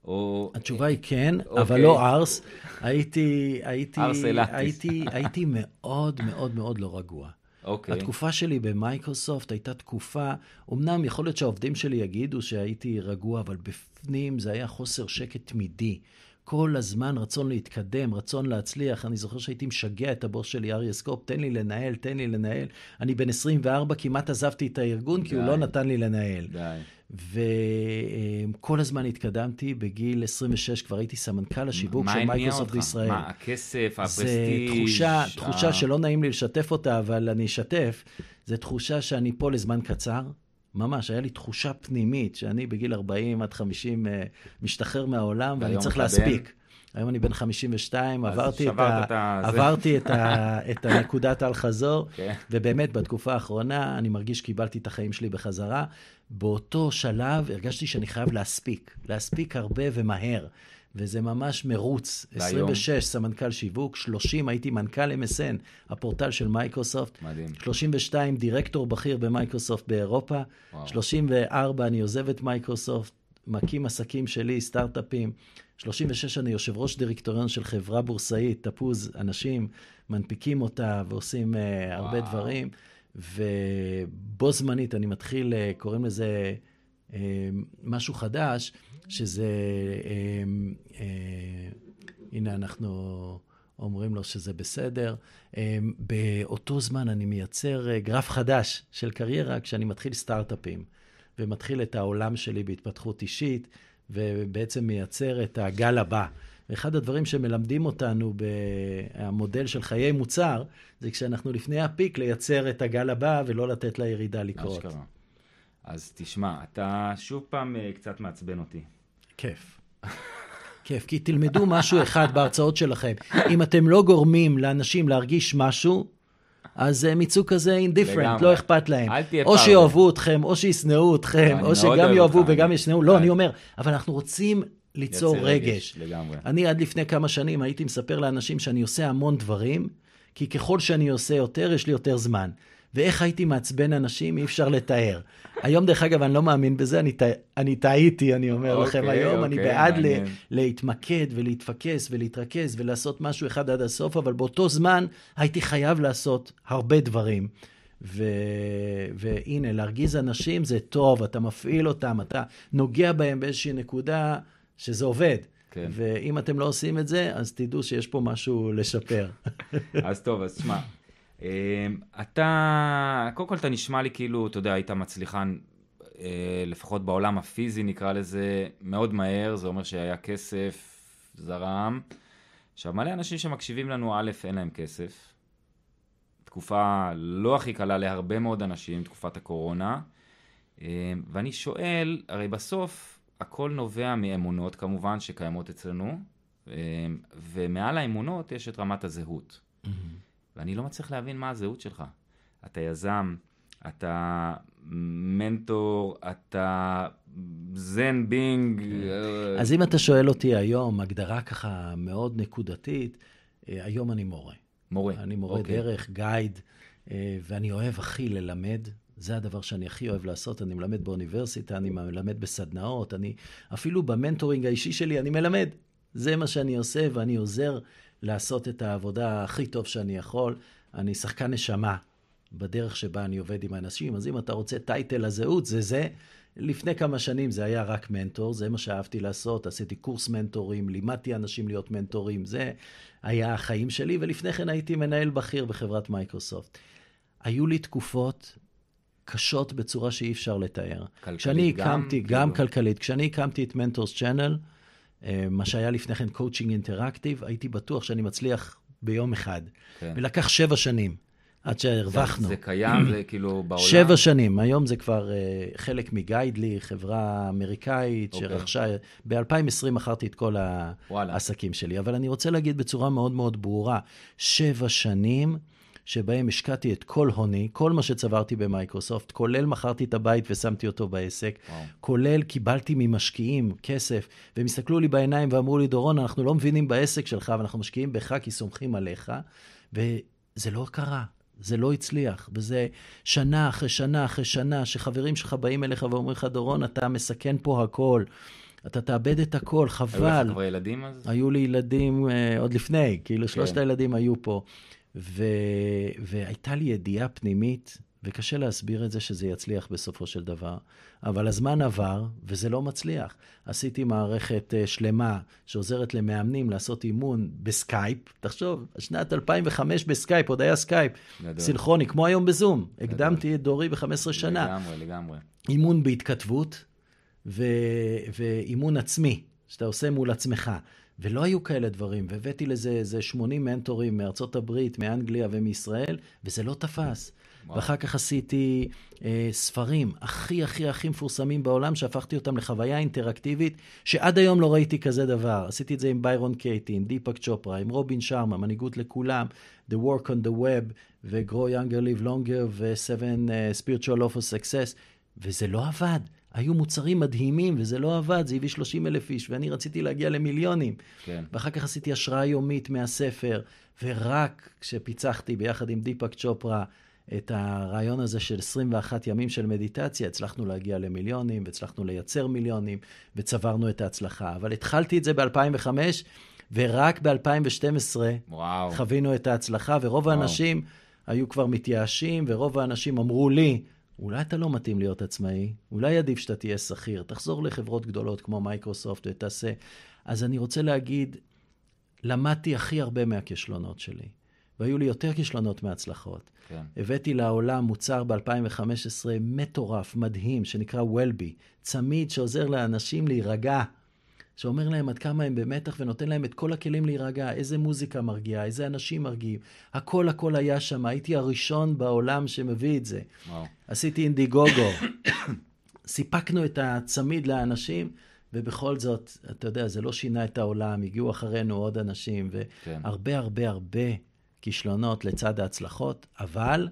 או... התשובה היא כן, אוקיי. אבל לא ארס. הייתי, הייתי, ארס. הייתי, הייתי מאוד מאוד מאוד לא רגוע. אוקיי. התקופה שלי במייקרוסופט הייתה תקופה, אמנם יכול להיות שהעובדים שלי יגידו שהייתי רגוע, אבל בפנים זה היה חוסר שקט תמידי. כל הזמן רצון להתקדם, רצון להצליח. אני זוכר שהייתי משגע את הבוס שלי, אריה סקופ, תן לי לנהל, תן לי לנהל. אני בן 24, כמעט עזבתי את הארגון, כי הוא די. לא נתן לי לנהל. די. וכל הזמן התקדמתי, בגיל 26 כבר הייתי סמנכ"ל השיווק של מייקרוסופט אותך? בישראל. מה, הכסף, ה prestige? תחושה, תחושה ה- שלא נעים לי לשתף אותה, אבל אני אשתף. זו תחושה שאני פה לזמן קצר. ממש, היה לי תחושה פנימית שאני בגיל 40 עד 50 אה, משתחרר מהעולם, ואני צריך אתה להספיק. היום אני בן 52, אז עברתי, את, ה... את ה- זה. עברתי את, ה... את הנקודת האל-חזור, כן. ובאמת בתקופה האחרונה אני מרגיש שקיבלתי את החיים שלי בחזרה. באותו שלב הרגשתי שאני חייב להספיק, להספיק הרבה ומהר. וזה ממש מרוץ. והיום? 26, סמנכ"ל שיווק, 30, הייתי מנכ"ל MSN, הפורטל של מייקרוסופט. מדהים. 32, דירקטור בכיר במייקרוסופט באירופה. וואו. 34, אני עוזב את מייקרוסופט, מקים עסקים שלי, סטארט-אפים. 36, אני יושב ראש דירקטוריון של חברה בורסאית, תפוז, אנשים מנפיקים אותה ועושים אה, הרבה דברים. ובו זמנית אני מתחיל, אה, קוראים לזה משהו חדש, שזה, אה, אה, הנה אנחנו אומרים לו שזה בסדר. Uh, באותו זמן אני מייצר uh, גרף חדש של קריירה כשאני מתחיל סטארט-אפים, ומתחיל את העולם שלי בהתפתחות אישית, ובעצם מייצר את הגל הבא. ואחד הדברים שמלמדים אותנו במודל של חיי מוצר, זה כשאנחנו לפני הפיק לייצר את הגל הבא ולא לתת לירידה לקרות. אשכרה. אז תשמע, אתה שוב פעם אה, קצת מעצבן אותי. כיף. כיף, כי תלמדו משהו אחד בהרצאות שלכם. אם אתם לא גורמים לאנשים להרגיש משהו, אז הם יצאו כזה אינדיפרנט, לא אכפת להם. או שיאהבו אתכם, או שישנאו אתכם, או שגם יאהבו וגם ישנאו. לא, אני אומר, אבל אנחנו רוצים ליצור. רגש. לגמרי. אני עד לפני כמה שנים הייתי מספר לאנשים שאני עושה המון דברים, כי ככל שאני עושה יותר, יש לי יותר זמן. ואיך הייתי מעצבן אנשים, אי אפשר לתאר. היום, דרך אגב, אני לא מאמין בזה, אני, אני טעיתי, אני אומר אוקיי, לכם היום, אוקיי, אני בעד ל, להתמקד ולהתפקס ולהתרכז ולעשות משהו אחד עד הסוף, אבל באותו זמן הייתי חייב לעשות הרבה דברים. ו... והנה, להרגיז אנשים זה טוב, אתה מפעיל אותם, אתה נוגע בהם באיזושהי נקודה שזה עובד. כן. ואם אתם לא עושים את זה, אז תדעו שיש פה משהו לשפר. אז טוב, אז תשמע, אתה, קודם כל אתה נשמע לי כאילו, אתה יודע, היית מצליחן, אה, לפחות בעולם הפיזי נקרא לזה, מאוד מהר, זה אומר שהיה כסף, זרם. עכשיו, מלא אנשים שמקשיבים לנו, א', אין להם כסף. תקופה לא הכי קלה להרבה מאוד אנשים, תקופת הקורונה. אמ, ואני שואל, הרי בסוף הכל נובע מאמונות כמובן שקיימות אצלנו, אמ, ומעל האמונות יש את רמת הזהות. ואני לא מצליח להבין מה הזהות שלך. אתה יזם, אתה מנטור, אתה זן בינג. אז אם אתה שואל אותי היום, הגדרה ככה מאוד נקודתית, אה, היום אני מורה. מורה. אני מורה אוקיי. דרך, גייד, אה, ואני אוהב הכי ללמד. זה הדבר שאני הכי אוהב לעשות, אני מלמד באוניברסיטה, אני מלמד בסדנאות, אני אפילו ב mentoring האישי שלי אני מלמד. זה מה שאני עושה, ואני עוזר לעשות את העבודה הכי טוב שאני יכול. אני שחקן נשמה בדרך שבה אני עובד עם אנשים, אז אם אתה רוצה title הזהות, זה זה. לפני כמה שנים זה היה רק מנטור, זה מה שאהבתי לעשות, עשיתי קורס מנטורים, לימדתי אנשים להיות מנטורים, זה היה החיים שלי, ולפני כן הייתי מנהל בכיר בחברת מייקרוסופט. היו לי תקופות קשות בצורה שאי אפשר לתאר. כלכלית כשאני הקמתי, גם, גם כאילו... כלכלית, כשאני הקמתי את Mentors Channel, מה שהיה לפני כן Coaching Interactive, הייתי בטוח שאני מצליח ביום אחד. כן. ולקח שבע שנים עד שהרווחנו. זה, זה קיים, זה כאילו בעולם? שבע שנים, היום זה כבר אה, חלק מ Guidely, חברה אמריקאית אוקיי. שרכשה, ב-2020 מכרתי את כל העסקים שלי, אבל אני רוצה להגיד בצורה מאוד מאוד ברורה, שבע שנים שבהם השקעתי את כל הוני, כל מה שצברתי במייקרוסופט, כולל מכרתי את הבית ושמתי אותו בעסק, וואו. כולל קיבלתי ממשקיעים כסף, והם הסתכלו לי בעיניים ואמרו לי, דורון, אנחנו לא מבינים בעסק שלך, ואנחנו משקיעים בך כי סומכים עליך, וזה לא קרה. זה לא הצליח, וזה שנה אחרי שנה אחרי שנה, שחברים שלך באים אליך ואומרים לך, דורון, אתה מסכן פה הכל. אתה תאבד את הכל, חבל. היו לך כבר ילדים אז? היו לי ילדים uh, עוד לפני, כאילו כן. שלושת הילדים היו פה. ו... והייתה לי ידיעה פנימית, וקשה להסביר את זה שזה יצליח בסופו של דבר, אבל הזמן עבר וזה לא מצליח. עשיתי מערכת אה, שלמה שעוזרת למאמנים לעשות אימון בסקייפ. תחשוב, שנת 2005 בסקייפ, עוד היה סקייפ. גדול. סינכרוני, כמו היום ב Zoom. גדול. הקדמתי את דורי ב-15 שנה. לגמרי, לגמרי. אימון בהתכתבות ו... ואימון עצמי, שאתה עושה מול עצמך. ולא היו כאלה דברים, והבאתי לזה איזה 80 מנטורים מארצות הברית, מאנגליה ומישראל, וזה לא תפס. וואו. ואחר כך עשיתי אה, ספרים הכי הכי הכי מפורסמים בעולם, שהפכתי אותם לחוויה אינטראקטיבית, שעד היום לא ראיתי כזה דבר. עשיתי את זה עם ביירון קייטי, עם דיפק צ'ופרה, עם רובין שרמה, מנהיגות לכולם, The Work on the Web, ו-Grow Younger Live Longer, ו-7 uh, Spiritual Law for Success, וזה לא עבד. היו מוצרים מדהימים, וזה לא עבד, זה הביא 30 אלף איש, ואני רציתי להגיע למיליונים. כן. ואחר כך עשיתי השראה יומית מהספר, ורק כשפיצחתי ביחד עם דיפאק צ'ופרה את הרעיון הזה של 21 ימים של מדיטציה, הצלחנו להגיע למיליונים, והצלחנו לייצר מיליונים, וצברנו את ההצלחה. אבל התחלתי את זה ב-2005, ורק ב-2012 חווינו את ההצלחה, ורוב וואו. האנשים היו כבר מתייאשים, ורוב האנשים אמרו לי, אולי אתה לא מתאים להיות עצמאי, אולי עדיף שאתה תהיה שכיר, תחזור לחברות גדולות כמו מייקרוסופט ותעשה. אז אני רוצה להגיד, למדתי הכי הרבה מהכישלונות שלי, והיו לי יותר כישלונות מהצלחות. כן. הבאתי לעולם מוצר ב-2015 מטורף, מדהים, שנקרא וולבי, צמיד שעוזר לאנשים להירגע. שאומר להם עד כמה הם במתח ונותן להם את כל הכלים להירגע, איזה מוזיקה מרגיעה, איזה אנשים מרגיעים. הכל הכל היה שם, הייתי הראשון בעולם שמביא את זה. וואו. עשיתי אינדיגוגו, סיפקנו את הצמיד לאנשים, ובכל זאת, אתה יודע, זה לא שינה את העולם, הגיעו אחרינו עוד אנשים, כן. והרבה הרבה הרבה כישלונות לצד ההצלחות, אבל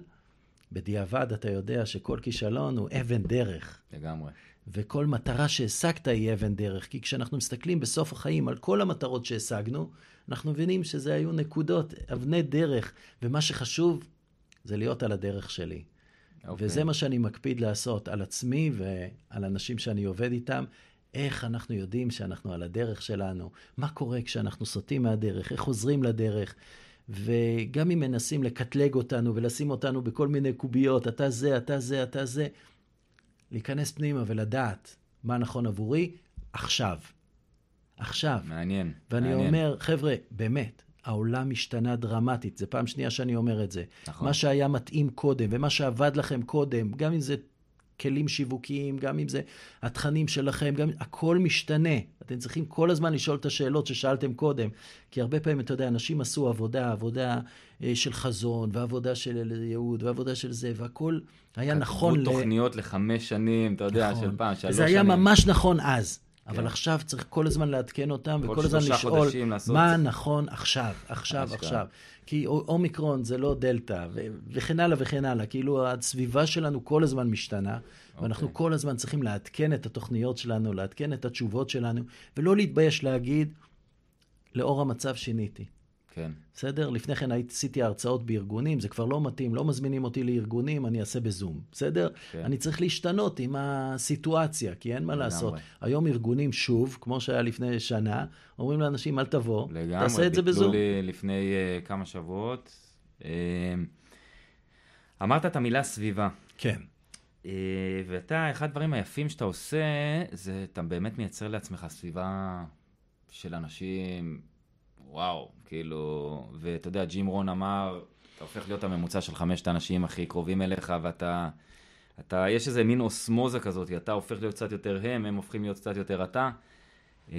בדיעבד אתה יודע שכל כישלון הוא אבן דרך. לגמרי. וכל מטרה שהשגת היא אבן דרך. כי כשאנחנו מסתכלים בסוף החיים על כל המטרות שהשגנו, אנחנו מבינים שזה היו נקודות, אבני דרך, ומה שחשוב זה להיות על הדרך שלי. Okay. אוקיי. וזה מה שאני מקפיד לעשות על עצמי ועל אנשים שאני עובד איתם. איך אנחנו יודעים שאנחנו על הדרך שלנו, מה קורה כשאנחנו סוטים מהדרך, איך חוזרים לדרך. וגם אם מנסים לקטלג אותנו ולשים אותנו בכל מיני קוביות, אתה זה, אתה זה, אתה זה, להיכנס פנימה ולדעת מה נכון עבורי עכשיו. עכשיו. מעניין. ואני מעניין. אומר, חבר'ה, באמת, העולם השתנה דרמטית, זו פעם שנייה שאני אומר את זה. נכון. מה שהיה מתאים קודם, ומה שעבד לכם קודם, גם אם זה כלים שיווקיים, גם אם זה התכנים שלכם, גם הכל משתנה. אתם צריכים כל הזמן לשאול את השאלות ששאלתם קודם. כי הרבה פעמים, אתה יודע, אנשים עשו עבודה, עבודה אה, של חזון, ועבודה של ייעוד, ועבודה של זה, והכל היה נכון. כתבו תוכניות לחמש שנים, אתה יודע, נכון. של פעם, שלוש זה שנים. היה ממש נכון אז. כן. אבל עכשיו צריך כל הזמן לעדכן אותם, כל וכל הזמן לשאול מה נכון עכשיו, עכשיו. עכשיו. כי א- אומיקרון זה לא דלתא, וכן הלאה וכן הלאה. כאילו הסביבה שלנו כל הזמן משתנה, ואנחנו אוקיי. כל הזמן צריכים לעדכן את התוכניות שלנו, לעדכן את התשובות שלנו, ולא להתבייש להגיד, לאור המצב שיניתי. כן. בסדר? לפני כן עשיתי הרצאות בארגונים, זה כבר לא מתאים, לא מזמינים אותי לארגונים, אני אעשה בזום, בסדר? כן. אני צריך להשתנות עם הסיטואציה, כי אין מה לגמרי. לעשות. היום ארגונים שוב, כמו שהיה לפני שנה, אומרים לאנשים, אל תבוא, לגמרי. תעשה את זה בזום. לי לפני uh, כמה שבועות. Uh, אמרת את המילה סביבה. כן. Uh, ואתה, אחד הדברים היפים שאתה עושה, זה אתה באמת מייצר לעצמך סביבה של אנשים, וואו, כאילו, ואתה יודע, ג'ים רון אמר, אתה הופך להיות הממוצע של חמשת האנשים הכי קרובים אליך, ואתה, אתה, יש איזה מין אוסמוזה כזאת, אתה הופך להיות קצת יותר הם, הם הופכים להיות קצת יותר אתה. אה,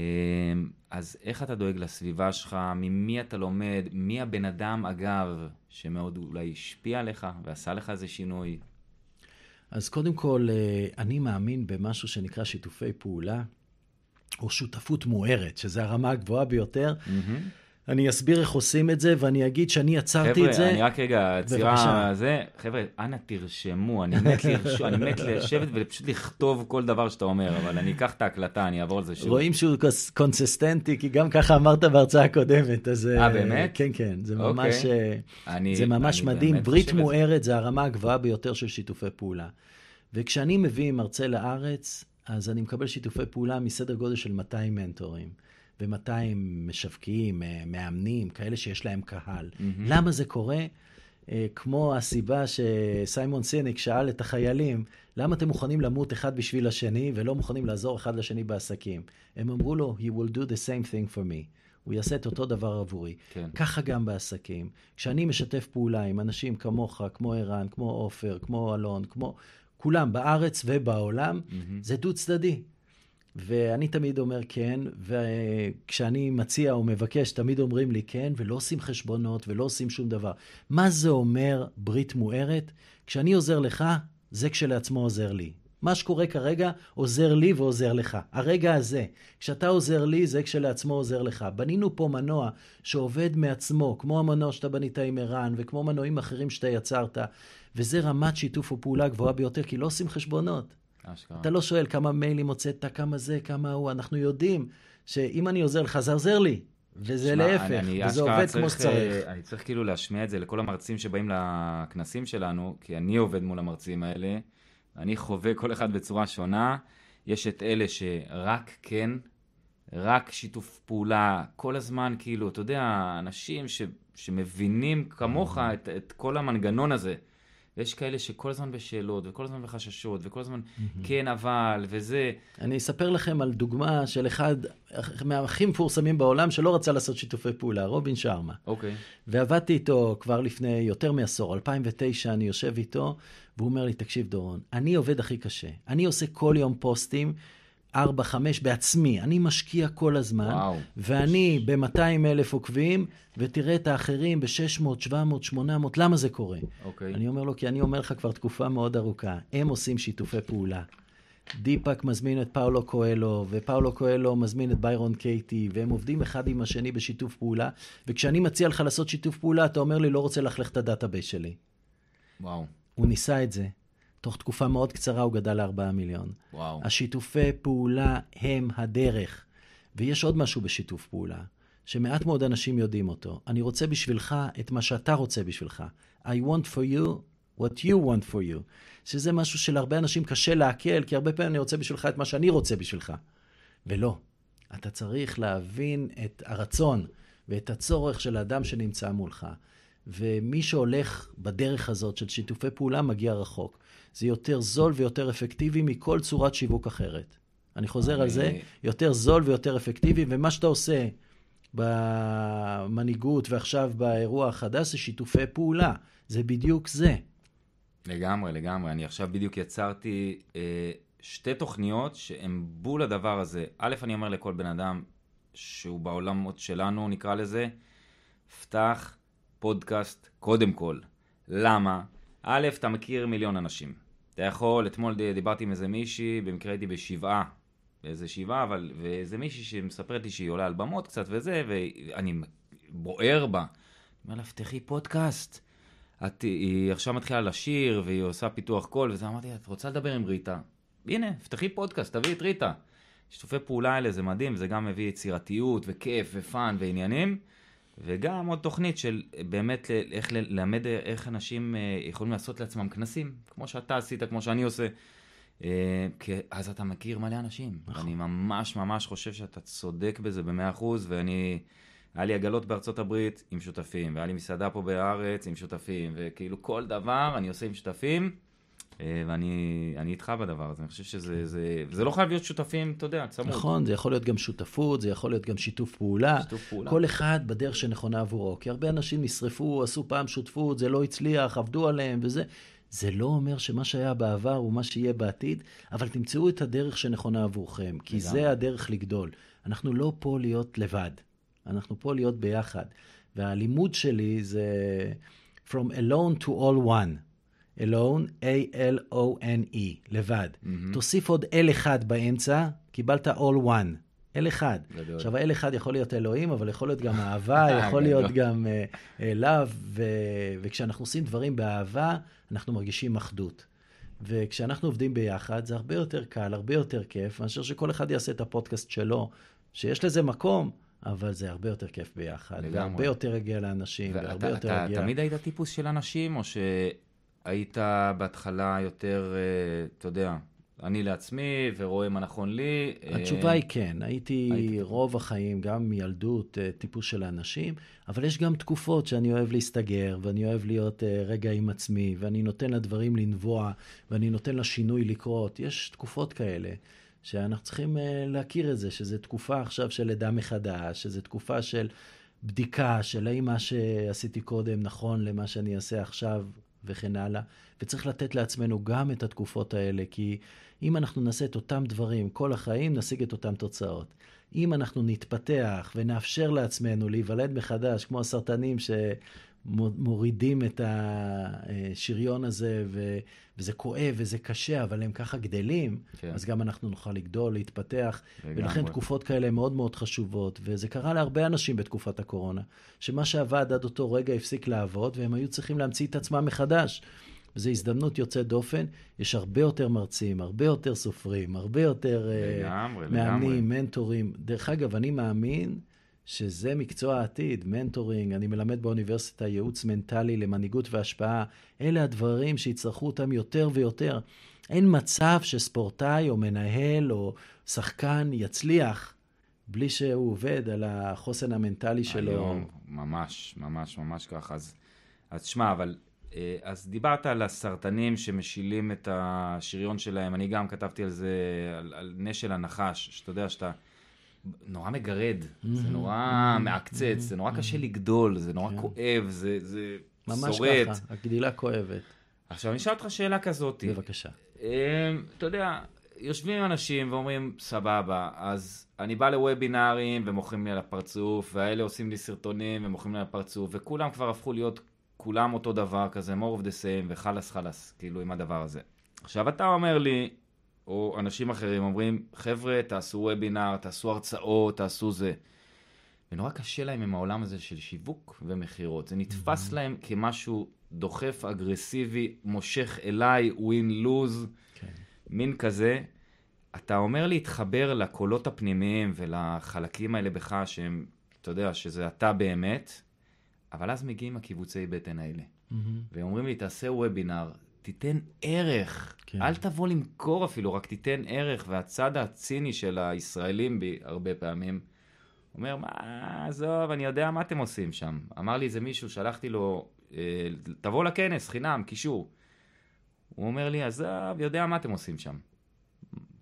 אז איך אתה דואג לסביבה שלך, ממי אתה לומד, מי הבן אדם, אגב, שמאוד אולי השפיע עליך ועשה לך איזה שינוי? אז קודם כל, אה, אני מאמין במשהו שנקרא שיתופי פעולה, או שותפות מוארת, שזה הרמה הגבוהה ביותר. אני אסביר איך עושים את זה, ואני אגיד שאני יצרתי חבר'ה, את זה. אני רק רגע, עצירה. זה, חבר'ה, אנא תרשמו, אני מת, לרשום, אני מת לשבת ופשוט לכתוב כל דבר שאתה אומר, אבל אני אקח את ההקלטה, אני אעבור על זה שוב. רואים שהוא קוס- קונסיסטנטי, כי גם ככה אמרת בהרצאה הקודמת, אז... אה, באמת? כן, כן, זה אוקיי. ממש, אה, אני, זה ממש אני מדהים. ברית. מוארת זה הרמה הגבוהה ביותר של שיתופי פעולה. וכשאני מביא מרצה לארץ, אז אני מקבל שיתופי פעולה מסדר גודל של 200 מנטורים. ו-200 משווקים, אה, מאמנים, כאלה שיש להם קהל. למה זה קורה? אה, כמו הסיבה שסיימון סיניק שאל את החיילים, למה אתם מוכנים למות אחד בשביל השני ולא מוכנים לעזור אחד לשני בעסקים? הם אמרו לו, he will do the same thing for me. הוא יעשה את אותו דבר עבורי. כן. ככה גם בעסקים. כשאני משתף פעולה עם אנשים כמוך, כמו ערן, כמו עופר, כמו אלון, כמו כולם בארץ ובעולם, זה דו צדדי. ואני תמיד אומר כן, וכשאני מציע או מבקש, תמיד אומרים לי כן, ולא עושים חשבונות ולא עושים שום דבר. מה זה אומר ברית מוארת? כשאני עוזר לך, זה כשלעצמו עוזר לי. מה שקורה כרגע עוזר לי ועוזר לך. הרגע הזה, כשאתה עוזר לי, זה כשלעצמו עוזר לך. בנינו פה מנוע שעובד מעצמו, כמו המנוע שאתה בנית עם ערן, וכמו מנועים אחרים שאתה יצרת, וזה רמת שיתוף הפעולה הגבוהה ביותר, כי לא עושים חשבונות. אשכרה. אתה לא שואל כמה מיילים הוצאת, כמה זה, כמה הוא, אנחנו יודעים שאם אני עוזר לך, זה עוזר לי. וזה שמה, להפך, אני, וזה עובד צריך, כמו שצריך. אני צריך כאילו להשמיע את זה לכל המרצים שבאים לכנסים שלנו, כי אני עובד מול המרצים האלה, אני חווה כל אחד בצורה שונה. יש את אלה שרק כן, רק שיתוף פעולה, כל הזמן, כאילו, אתה יודע, אנשים ש, שמבינים כמוך את, את כל המנגנון הזה. ויש כאלה שכל הזמן בשאלות, וכל הזמן בחששות, וכל הזמן כן אבל, וזה. אני אספר לכם על דוגמה של אחד מהכי מפורסמים בעולם שלא רצה לעשות שיתופי פעולה, רובין שרמה. אוקיי. Okay. ועבדתי איתו כבר לפני יותר מעשור, 2009, אני יושב איתו, והוא אומר לי, תקשיב דורון, אני עובד הכי קשה. אני עושה כל יום פוסטים. 4-5 בעצמי, אני משקיע כל הזמן, וואו. ואני ב-200 אלף עוקבים, ותראה את האחרים ב-600, 700, 800, למה זה קורה? אוקיי. אני אומר לו, כי אני אומר לך כבר תקופה מאוד ארוכה, הם עושים שיתופי פעולה. דיפאק מזמין את פאולו קואלו, ופאולו קואלו מזמין את ביירון קייטי, והם עובדים אחד עם השני בשיתוף פעולה, וכשאני מציע לך לעשות שיתוף פעולה, אתה אומר לי, לא רוצה ללכלך את ה database שלי. וואו. הוא ניסה את זה. תוך תקופה מאוד קצרה הוא גדל ל-4 מיליון. וואו. השיתופי פעולה הם הדרך. ויש עוד משהו בשיתוף פעולה, שמעט מאוד אנשים יודעים אותו. אני רוצה בשבילך את מה שאתה רוצה בשבילך. I want for you what you want for you. שזה משהו שלהרבה אנשים קשה לעכל, כי הרבה פעמים אני רוצה בשבילך את מה שאני רוצה בשבילך. ולא. אתה צריך להבין את הרצון ואת הצורך של האדם שנמצא מולך. ומי שהולך בדרך הזאת של שיתופי פעולה מגיע רחוק. זה יותר זול ויותר אפקטיבי מכל צורת שיווק אחרת. אני חוזר אני... על זה, יותר זול ויותר אפקטיבי, ומה שאתה עושה במנהיגות ועכשיו באירוע החדש זה שיתופי פעולה. זה בדיוק זה. לגמרי, לגמרי. אני עכשיו בדיוק יצרתי אה, שתי תוכניות שהן בול הדבר הזה. א', אני אומר לכל בן אדם שהוא בעולמות שלנו, נקרא לזה, פתח פודקאסט קודם כל. למה? א', אתה מכיר מיליון אנשים. אתה יכול, אתמול דיברתי עם איזה מישהי, במקרה הייתי בשבעה, באיזה שבעה, אבל, ואיזה מישהי שמספרת לי שהיא עולה על במות קצת וזה, ואני בוער בה. אני אומר לה, פתחי פודקאסט. את, היא עכשיו מתחילה לשיר, והיא עושה פיתוח קול, וזה אמרתי, את רוצה לדבר עם ריטה? הנה, פתחי פודקאסט, תביאי את ריטה. שיתופי פעולה האלה זה מדהים, זה גם מביא יצירתיות וכיף ו fun ועניינים. וגם עוד תוכנית של באמת איך ללמד איך אנשים אה, יכולים לעשות לעצמם כנסים, כמו שאתה עשית, כמו שאני עושה. אה, כי אז אתה מכיר מלא אנשים. נכון. אני ממש ממש חושב שאתה צודק בזה במאה אחוז, ואני... היה לי עגלות בארצות הברית עם שותפים, והיה לי מסעדה פה בארץ עם שותפים, וכאילו כל דבר אני עושה עם שותפים. אה, ואני איתך בדבר הזה, אני חושב שזה, זה, זה לא חייב להיות שותפים, אתה יודע, צמוד. נכון, זה יכול להיות גם שותפות, זה יכול להיות גם שיתוף פעולה. שיתוף פעולה. כל אחד בדרך שנכונה עבורו. כי הרבה אנשים נשרפו, עשו פעם שותפות, זה לא הצליח, עבדו עליהם וזה. זה לא אומר שמה שהיה בעבר הוא מה שיהיה בעתיד, אבל תמצאו את הדרך שנכונה עבורכם, כי לגמרי. זה הדרך לגדול. אנחנו לא פה להיות לבד, אנחנו פה להיות ביחד. והלימוד שלי זה From alone to all one. Alone, A-L-O-N-E, לבד. Mm-hmm. תוסיף עוד L אחד באמצע, קיבלת all one. L אחד. גדול. עכשיו, ה-L אחד יכול להיות אלוהים, אבל יכול להיות גם אהבה, יכול להיות גם uh, love, ו- וכשאנחנו עושים דברים באהבה, אנחנו מרגישים אחדות. וכשאנחנו עובדים ביחד, זה הרבה יותר קל, הרבה יותר כיף, מאשר שכל אחד יעשה את הפודקאסט שלו, שיש לזה מקום, אבל זה הרבה יותר כיף ביחד. לגמרי. והרבה יותר יגיע לאנשים, והרבה יותר יגיע... אתה תמיד היית טיפוס של אנשים, או ש... היית בהתחלה יותר, אה, אתה יודע, אני לעצמי ורואה מה נכון לי? התשובה היא כן. הייתי היית... רוב החיים, גם מילדות, אה, טיפוס של האנשים, אבל יש גם תקופות שאני אוהב להסתגר, ואני אוהב להיות אה, רגע עם עצמי, ואני נותן לדברים לנבוע, ואני נותן לשינוי לקרות. יש תקופות כאלה. שאנחנו צריכים להכיר את זה, שזו תקופה עכשיו של לידה מחדש, שזו תקופה של בדיקה של האם מה שעשיתי קודם נכון למה שאני אעשה עכשיו, וכן הלאה. וצריך לתת לעצמנו גם את התקופות האלה, כי אם אנחנו נעשה את אותם דברים כל החיים, נשיג את אותן תוצאות. אם אנחנו נתפתח ונאפשר לעצמנו להיוולד מחדש, כמו הסרטנים שמורידים את השריון הזה, ו... וזה כואב וזה קשה, אבל הם ככה גדלים, כן. אז גם אנחנו נוכל לגדול, להתפתח, לגמרי. ולכן תקופות כאלה הן מאוד מאוד חשובות, וזה קרה להרבה אנשים בתקופת הקורונה, שמה שעבד עד אותו רגע הפסיק לעבוד, והם היו צריכים להמציא את עצמם מחדש. וזו הזדמנות יוצאת דופן. יש הרבה יותר מרצים, הרבה יותר סופרים, הרבה יותר לגמרי, אה, מאמנים, מנטורים. דרך אגב, אני מאמין שזה מקצוע העתיד, mentoring, אני מלמד באוניברסיטה ייעוץ מנטלי למנהיגות והשפעה. אלה הדברים שיצטרכו אותם יותר ויותר. אין מצב שספורטאי או מנהל או שחקן יצליח בלי שהוא עובד על החוסן המנטלי שלו. היום, ממש, ממש, ממש ככה. אז, אז שמע, אבל, אה, אז דיברת על הסרטנים שמשילים את השריון שלהם, אני גם כתבתי על זה, על, על נשל הנחש, שאתה יודע שאתה... נורא מגרד, mm-hmm, זה נורא mm-hmm, מעקצץ, זה נורא mm-hmm. קשה לגדול, זה נורא כן. כואב, זה, זה ממש שורט. ממש ככה, הגדילה כואבת. עכשיו, אני אשאל אותך שאלה כזאת. בבקשה. אה, אתה יודע, יושבים אנשים ואומרים, סבבה, אז אני בא לוובינארים ומוכרים לי על הפרצוף, והאלה עושים לי סרטונים ומוכרים לי על הפרצוף, וכולם כבר הפכו להיות כולם אותו דבר כזה, more of the same, וחלאס חלאס, כאילו, עם הדבר הזה. עכשיו, אתה אומר לי, או אנשים אחרים אומרים, חבר'ה, תעשו וובינאר, תעשו הרצאות, תעשו זה. ונורא קשה להם עם העולם הזה של שיווק ומכירות. זה נתפס mm-hmm. להם כמשהו דוחף, אגרסיבי, מושך אליי, win-lose, כן. מין כזה. אתה אומר להתחבר לקולות הפנימיים ולחלקים האלה בך שהם, אתה יודע, שזה אתה באמת, אבל אז מגיעים הקיבוצי בטן האלה. Mm-hmm. והם אומרים לי, תעשה וובינר, תיתן ערך. כן. אל תבוא למכור אפילו, רק תיתן ערך. והצד הציני של הישראלים בי, הרבה פעמים, אומר, מה, עזוב, אני יודע מה אתם עושים שם. אמר לי איזה מישהו, שלחתי לו, אה, תבוא לכנס, חינם, קישור. הוא אומר לי, עזוב, יודע מה אתם עושים שם.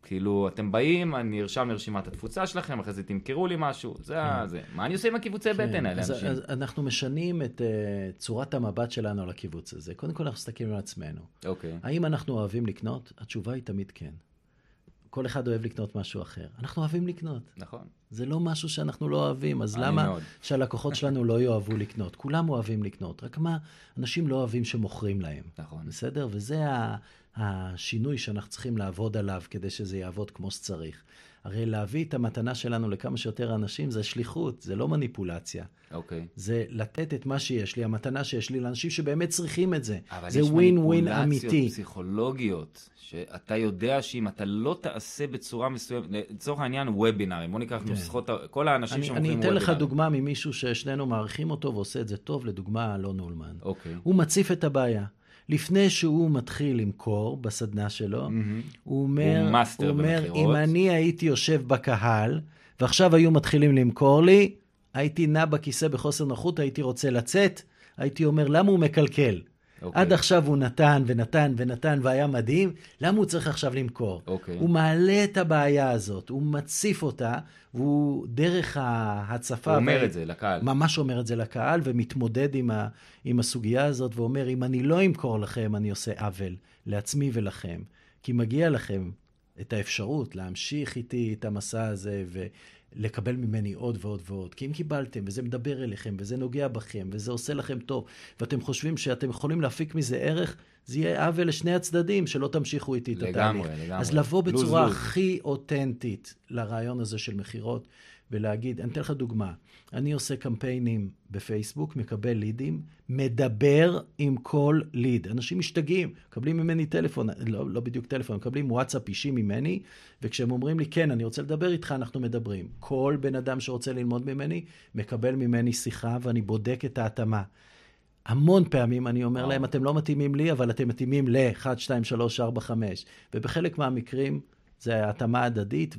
כאילו, אתם באים, אני ארשם לרשימת התפוצה שלכם, אחרי זה תמכרו לי משהו, זה כן. זה. מה אני עושה עם הקיבוצי כן. בטן האלה, אז, אנשים? אז אנחנו משנים את uh, צורת המבט שלנו על הקיבוץ הזה. קודם כל, אנחנו מסתכלים על עצמנו. אוקיי. האם אנחנו אוהבים לקנות? התשובה היא תמיד כן. כל אחד אוהב לקנות משהו אחר. אנחנו אוהבים לקנות. נכון. זה לא משהו שאנחנו לא אוהבים, אז למה מאוד. שהלקוחות שלנו לא יאהבו לקנות? כולם אוהבים לקנות, רק מה, אנשים לא אוהבים שמוכרים להם. נכון. בסדר? וזה ה... השינוי שאנחנו צריכים לעבוד עליו כדי שזה יעבוד כמו שצריך. הרי להביא את המתנה שלנו לכמה שיותר אנשים זה שליחות, זה לא מניפולציה. אוקיי. Okay. זה לתת את מה שיש לי, המתנה שיש לי לאנשים שבאמת צריכים את זה. זה ווין ווין אמיתי. אבל יש מניפולציות פסיכולוגיות, שאתה יודע שאם אתה לא תעשה בצורה מסוימת, לצורך העניין וובינארים, בוא ניקח כן. נוסחות, כל האנשים שמוכרים וובינארים. אני אתן לך דוגמה ממישהו ששנינו מעריכים אותו ועושה את זה טוב, לדוגמה אלון אולמן. אוקיי. הוא מציף את הבעיה. לפני שהוא מתחיל למכור בסדנה שלו, mm-hmm. הוא אומר, הוא, הוא אומר אם אני הייתי יושב בקהל, ועכשיו היו מתחילים למכור לי, הייתי נע בכיסא בחוסר נוחות, הייתי רוצה לצאת, הייתי אומר, למה הוא מקלקל? Okay. אוקיי. עד עכשיו הוא נתן ונתן ונתן והיה מדהים, למה הוא צריך עכשיו למכור? Okay. אוקיי. הוא מעלה את הבעיה הזאת, הוא מציף אותה, והוא דרך ההצפה... הוא אומר ו... את זה לקהל. ממש אומר את זה לקהל, ומתמודד עם, ה... עם הסוגיה הזאת, ואומר, אם אני לא אמכור לכם, אני עושה עוול לעצמי ולכם, כי מגיע לכם את האפשרות להמשיך איתי את המסע הזה, ו... לקבל ממני עוד ועוד ועוד. כי אם קיבלתם, וזה מדבר אליכם, וזה נוגע בכם, וזה עושה לכם טוב, ואתם חושבים שאתם יכולים להפיק מזה ערך, זה יהיה עוול לשני הצדדים, שלא תמשיכו איתי את התהליך. לגמרי, לגמרי. אז לבוא בצורה לוז, הכי אותנטית לרעיון הזה של מכירות, ולהגיד, אני אתן לך דוגמה, אני עושה קמפיינים בפייסבוק, מקבל לידים, מדבר עם כל ליד. אנשים משתגעים, מקבלים ממני טלפון, לא, לא בדיוק טלפון, מקבלים וואטסאפ אישי ממני, וכשהם אומרים לי, כן, אני רוצה לדבר איתך, אנחנו מדברים. כל בן אדם שרוצה ללמוד ממני, מקבל ממני שיחה, ואני בודק את ההתאמה. המון פעמים אני אומר להם, אתם לא מתאימים לי, אבל אתם מתאימים ל-1, 2, 3, 4, 5. ובחלק מהמקרים זה התאמה הדדית,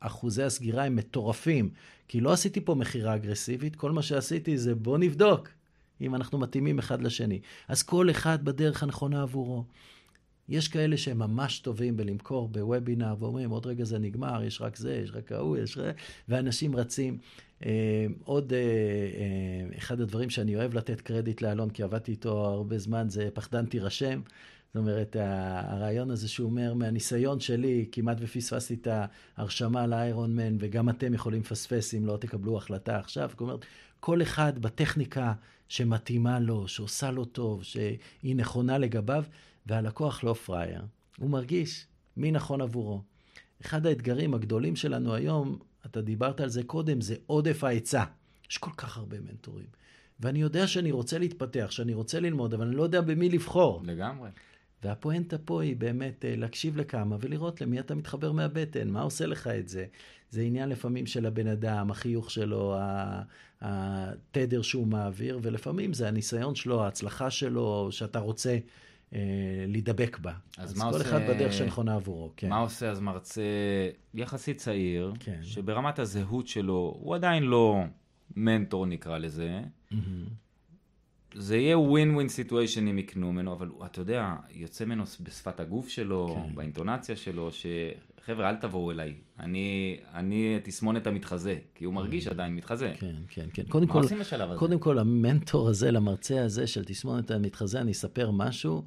אחוזי הסגירה הם מטורפים. כי לא עשיתי פה מכירה אגרסיבית, כל מה שעשיתי זה בוא נבדוק אם אנחנו מתאימים אחד לשני. אז כל אחד בדרך הנכונה עבורו. יש כאלה שהם ממש טובים בלמכור בוובינר ואומרים, עוד רגע זה נגמר, יש רק זה, יש רק ההוא, יש רק... ואנשים רצים. אה, עוד אה, אה, אחד הדברים שאני אוהב לתת קרדיט לאלון, כי עבדתי איתו הרבה זמן, זה פחדן תירשם. זאת אומרת, הרעיון הזה שהוא אומר, מהניסיון שלי, כמעט ופספסתי את ההרשמה לאיירון מן, וגם אתם יכולים לפספס אם לא תקבלו החלטה עכשיו. זאת אומרת, כל אחד בטכניקה שמתאימה לו, שעושה לו טוב, שהיא נכונה לגביו, והלקוח לא פראייר. הוא מרגיש מי נכון עבורו. אחד האתגרים הגדולים שלנו היום, אתה דיברת על זה קודם, זה עודף ההיצע. יש כל כך הרבה מנטורים. ואני יודע שאני רוצה להתפתח, שאני רוצה ללמוד, אבל אני לא יודע במי לבחור. לגמרי. והפואנטה פה היא באמת אה, להקשיב לכמה ולראות למי אתה מתחבר מהבטן, מה עושה לך את זה. זה עניין לפעמים של הבן אדם, החיוך שלו, התדר שהוא מעביר, ולפעמים זה הניסיון שלו, ההצלחה שלו, שאתה רוצה אה, להידבק בה. אז, אז מה כל עושה... אחד בדרך שנכונה עבורו, כן. מה עושה אז מרצה יחסית צעיר, כן. שברמת הזהות שלו, הוא עדיין לא מנטור נקרא לזה, mm-hmm. זה יהיה ווין ווין סיטואשן אם יקנו ממנו, אבל אתה יודע, יוצא ממנו בשפת הגוף שלו, כן. באינטונציה שלו, שחבר'ה, אל תבואו אליי, אני, אני תסמונת המתחזה, כי הוא מרגיש mm. עדיין מתחזה. כן, כן, כן. קודם כל, קודם כל, המנטור הזה, למרצה הזה של תסמונת המתחזה, אני אספר משהו.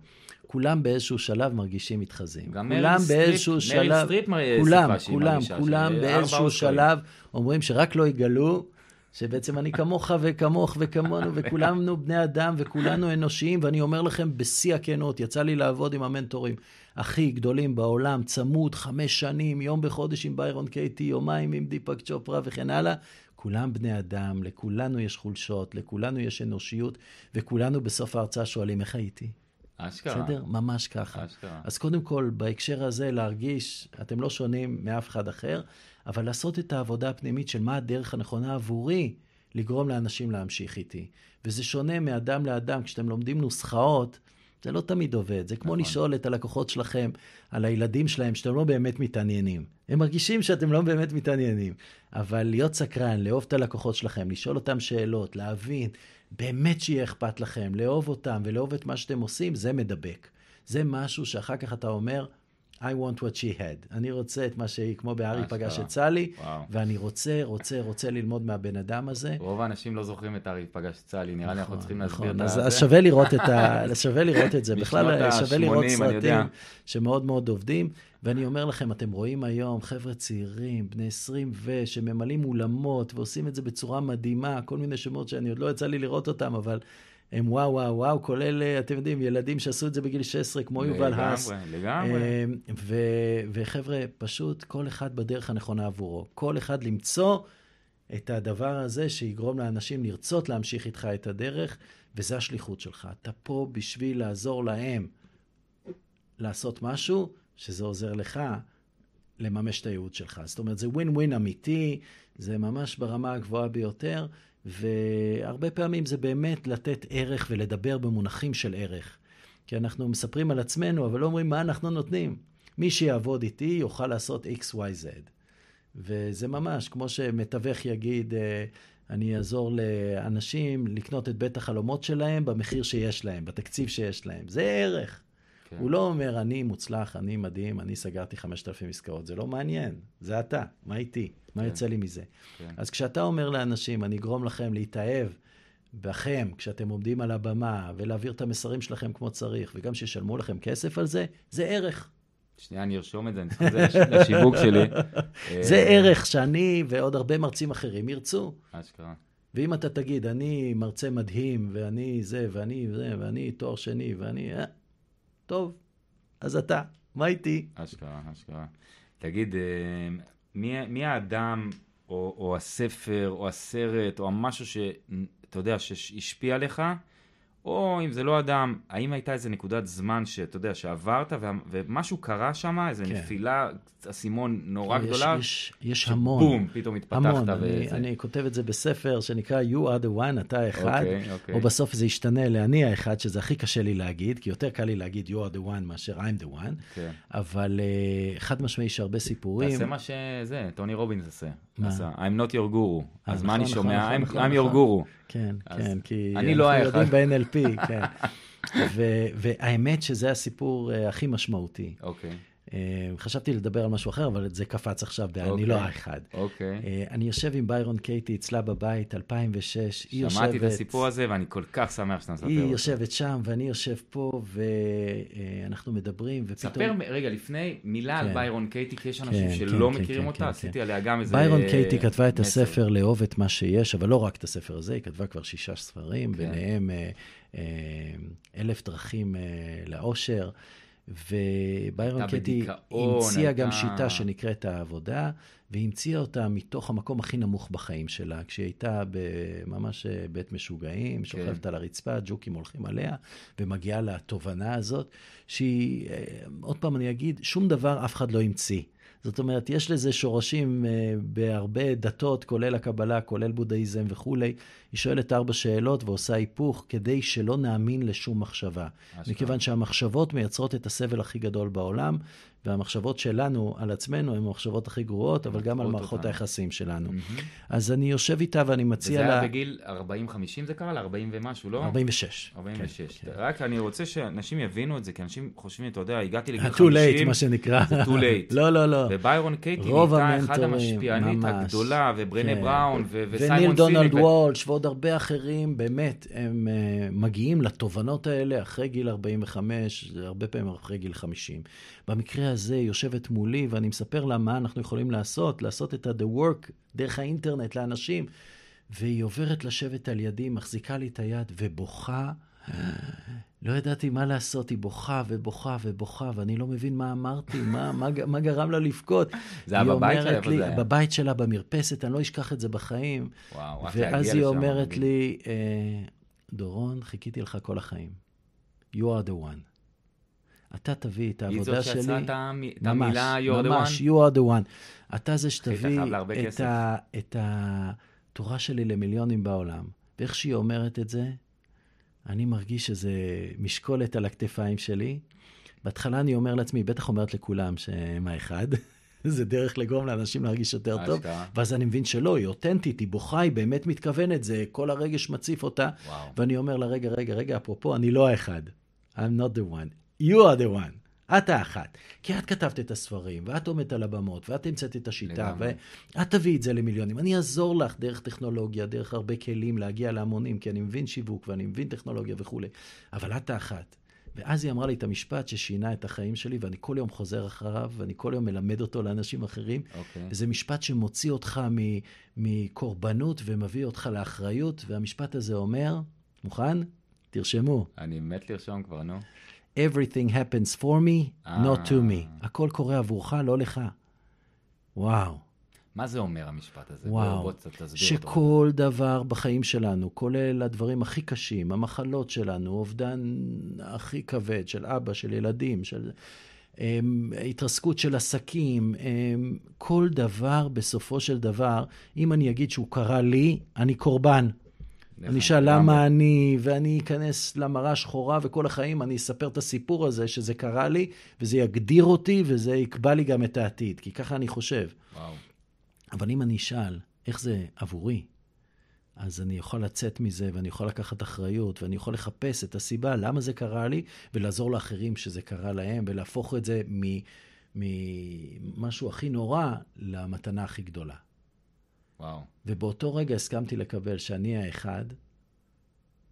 כולם באיזשהו שלב מרגישים מתחזים. גם באיזשהו שלב, מריל סטריט כולם, כולם, כולם באיזשהו שלב אומרים שרק לא יגלו שבעצם אני כמוך וכמוך וכמונו, וכולנו בני אדם וכולנו אנושיים, ואני אומר לכם בשיא הכנות, יצא לי לעבוד עם המנטורים הכי גדולים בעולם, צמוד, חמש שנים, יום בחודש עם ביירון קייטי, יומיים עם דיפק צ'ופרה וכן הלאה. כולם בני אדם, לכולנו יש חולשות, לכולנו יש אנושיות, וכולנו בסוף ההרצאה שואלים איך הייתי. אשכרה. בסדר? ממש ככה. אשכרה. אז קודם כל, בהקשר הזה, להרגיש, אתם לא שונים מאף אחד אחר, אבל לעשות את העבודה הפנימית של מה הדרך הנכונה עבורי לגרום לאנשים להמשיך איתי. וזה שונה מאדם לאדם, כשאתם לומדים נוסחאות, זה לא תמיד עובד. זה כמו נכון. לשאול את הלקוחות שלכם על הילדים שלהם, שאתם לא באמת מתעניינים. הם מרגישים שאתם לא באמת מתעניינים. אבל להיות סקרן, לאהוב את הלקוחות שלכם, לשאול אותם שאלות, להבין, באמת שיהיה אכפת לכם, לאהוב אותם ולאהוב את מה שאתם עושים, זה מדבק. זה משהו שאחר כך אתה אומר, I want what she had. אני רוצה את מה שהיא, כמו בארי פגש את סלי, ואני רוצה, רוצה, רוצה ללמוד מהבן אדם הזה. רוב האנשים לא זוכרים את ארי פגש את סלי, נראה לי אנחנו נכון, צריכים להסביר נכון. את זה. אז שווה לראות את ה... שווה לראות את זה. בכלל, שווה לראות סרטים שמאוד מאוד עובדים. ואני אומר לכם, אתם רואים היום חבר'ה צעירים, בני 20 ו, שממלאים אולמות ועושים את זה בצורה מדהימה, כל מיני שמות שאני עוד לא יצא לי לראות אותם, אבל הם וואו, וואו, וואו, כולל, אה, אתם יודעים, ילדים שעשו את זה בגיל 16, כמו יובל האס. לגמרי, לגמרי. אה, וחבר'ה, פשוט כל אחד בדרך הנכונה עבורו. כל אחד למצוא את הדבר הזה שיגרום לאנשים לרצות להמשיך איתך את הדרך, וזה השליחות שלך. אתה פה בשביל לעזור להם לעשות משהו, שזה עוזר לך לממש את הייעוד שלך. זאת אומרת, זה ווין ווין אמיתי, זה ממש ברמה הגבוהה ביותר. והרבה פעמים זה באמת לתת ערך ולדבר במונחים של ערך. כי אנחנו מספרים על עצמנו, אבל לא אומרים מה אנחנו נותנים. מי שיעבוד איתי יוכל לעשות XYZ. וזה ממש, כמו שמתווך יגיד, אה, אני אעזור לאנשים לקנות את בית החלומות שלהם במחיר שיש להם, בתקציב שיש להם. זה ערך. כן. הוא לא אומר, אני מוצלח, אני מדהים, אני סגרתי 5,000 עסקאות. זה לא מעניין, זה אתה, מה איתי? מה כן. יוצא לי מזה? כן. אז כשאתה אומר לאנשים, אני אגרום לכם להתאהב בכם, כשאתם עומדים על הבמה, ולהעביר את המסרים שלכם כמו צריך, וגם שישלמו לכם כסף על זה, זה ערך. שנייה, אני ארשום את זה, אני צריך את זה לשיווק שלי. זה ערך שאני ועוד הרבה מרצים אחרים ירצו. אשכרה. ואם אתה תגיד, אני מרצה מדהים, ואני זה, ואני זה, ואני תואר שני, ואני... טוב, אז אתה, מה איתי? אשכרה, אשכרה. תגיד, אה, מי, מי האדם, או, או הספר, או הסרט, או המשהו שאתה יודע, שהשפיע עליך, או אם זה לא אדם, האם הייתה איזה נקודת זמן שאתה יודע, שעברת ומשהו קרה שם, איזה כן. נפילה, אסימון נורא יש, גדולה, יש, יש המון, בום, פתאום התפתחת. המון, אני, אני כותב את זה בספר שנקרא You are the one, אתה האחד, okay, okay. או בסוף זה ישתנה ל"אני האחד", שזה הכי קשה לי להגיד, כי יותר קל לי להגיד You are the one מאשר I'm the one, okay. כן. אבל uh, חד משמעי יש הרבה סיפורים. תעשה מה שזה, טוני רובינס עשה. מה? I'm not your guru, אז נכון, מה אני נכון, שומע? נכון, I'm, your guru. כן, כן, כי אני לא. אנחנו יודעים ב-NLP, כן. והאמת שזה הסיפור uh, הכי משמעותי. אוקיי. Okay. אה, חשבתי לדבר על משהו אחר, אבל זה קפץ עכשיו ב- אני לא האחד. אוקיי. אה, אני יושב עם ביירון קייטי אצלה בבית, 2006. היא יושבת... שמעתי את הסיפור הזה, ואני כל כך שמח שאתה מספר אותו. היא יושבת שם, ואני יושב פה, ואנחנו מדברים, ופתאום... ספר, רגע, לפני, מילה על כן. ביירון קייטי, כי יש אנשים כן, שלא כן, מכירים אותה, עשיתי עליה גם איזה... ביירון קייטי כתבה את הספר לאהוב את מה שיש, אבל לא רק את הספר הזה, היא כתבה כבר שישה ספרים, ביניהם אה, אלף דרכים לאושר. וביירון קטי המציאה הייתה... גם שיטה שנקראת העבודה, והיא המציאה אותה מתוך המקום הכי נמוך בחיים שלה, כשהיא הייתה ממש אה, בית משוגעים, כן. שוכבת על הרצפה, ג'וקים הולכים עליה, ומגיעה לתובנה הזאת, שהיא, אה, עוד פעם אני אגיד, שום דבר אף אחד לא המציא. זאת אומרת, יש לזה שורשים uh, בהרבה דתות, כולל הקבלה, כולל בודהיזם וכולי. היא שואלת ארבע שאלות ועושה היפוך כדי שלא נאמין לשום מחשבה. מכיוון שהמחשבות מייצרות את הסבל הכי גדול בעולם, והמחשבות שלנו על עצמנו הן המחשבות הכי גרועות, אבל גם על מערכות. היחסים שלנו. Mm-hmm. אז אני יושב איתה ואני מציע לה... וזה היה בגיל 40-50 זה קרה? ל-40 ומשהו, לא? 46. 46. כן, כן. רק אני רוצה שאנשים יבינו את זה, כי אנשים חושבים, אתה יודע, הגעתי לגיל 50. too late, מה שנקרא. זה too late. לא, לא, לא. וביירון קייטי נהייתה אחת המשפיענית הגדולה, וברנה כן. בראון, וסיימון סינק. וניל דונלד וולש, ועוד הרבה אחרים, באמת, הם uh, מגיעים לתובנות האלה אחרי גיל 45, הרבה פעמים אחרי גיל 50. במקרה הזה יושבת מולי ואני מספר לה מה אנחנו יכולים לעשות, לעשות את ה-the work דרך האינטרנט לאנשים. והיא עוברת לשבת על ידי, מחזיקה לי את היד ובוכה. לא ידעתי מה לעשות, היא בוכה ובוכה ובוכה, ואני לא מבין מה אמרתי, מה, מה, מה גרם לה לבכות. זה היה בבית שלה? איפה זה היה? בבית שלה, במרפסת, אני לא אשכח את זה בחיים. וואו. ואז היא אומרת לי, אה, דורון, חיכיתי לך כל החיים. You are the one. אתה תביא את העבודה שלי. היא זאת שיצרה את המילה you're the one? ממש, you are the one. אתה זה שתביא את, ה, את התורה שלי למיליונים בעולם. ואיך שהיא אומרת את זה, אני מרגיש שזה משקולת על הכתפיים שלי. בהתחלה אני אומר לעצמי, בטח אומרת לכולם שהם האחד. זה דרך לגרום לאנשים להרגיש יותר טוב. ואז אני מבין שלא, היא אותנטית, היא בוכה, היא באמת מתכוונת, זה כל הרגש מציף אותה. וואו. ואני אומר לה, רגע, רגע, רגע, אפרופו, אני לא האחד. I'm not the one. You are the one. את האחת. כי את כתבת את הספרים, ואת עומדת על הבמות, ואת המצאת את השיטה, ואת תביאי את זה למיליונים. אני אעזור לך דרך טכנולוגיה, דרך הרבה כלים להגיע להמונים, כי אני מבין שיווק ואני מבין טכנולוגיה וכולי, אבל את האחת. ואז היא אמרה לי את המשפט ששינה את החיים שלי, ואני כל יום חוזר אחריו, ואני כל יום מלמד אותו לאנשים אחרים. Okay. אוקיי. וזה משפט שמוציא אותך מקורבנות ומביא אותך לאחריות, והמשפט הזה אומר, מוכן? תרשמו. אני מת לרשום כבר, נו. Everything happens for me, not to me. אה. הכל קורה עבורך, לא לך. וואו. מה זה אומר המשפט הזה? וואו, בוא, בוא תסביר שכל אותו. דבר בחיים שלנו, כולל הדברים הכי קשים, המחלות שלנו, אובדן הכי כבד של אבא, של ילדים, של um, התרסקות של עסקים, um, כל דבר בסופו של דבר, אם אני אגיד שהוא קרה לי, אני קורבן. אני אשאל למה אני, ואני אכנס למראה שחורה, וכל החיים אני אספר את הסיפור הזה, שזה קרה לי, וזה יגדיר אותי, וזה יקבע לי גם את העתיד, כי ככה אני חושב. וואו. אבל אם אני אשאל, איך זה עבורי, אז אני יכול לצאת מזה, ואני יכול לקחת אחריות, ואני יכול לחפש את הסיבה למה זה קרה לי, ולעזור לאחרים שזה קרה להם, ולהפוך את זה ממשהו הכי נורא למתנה הכי גדולה. וואו. ובאותו רגע הסכמתי לקבל שאני האחד,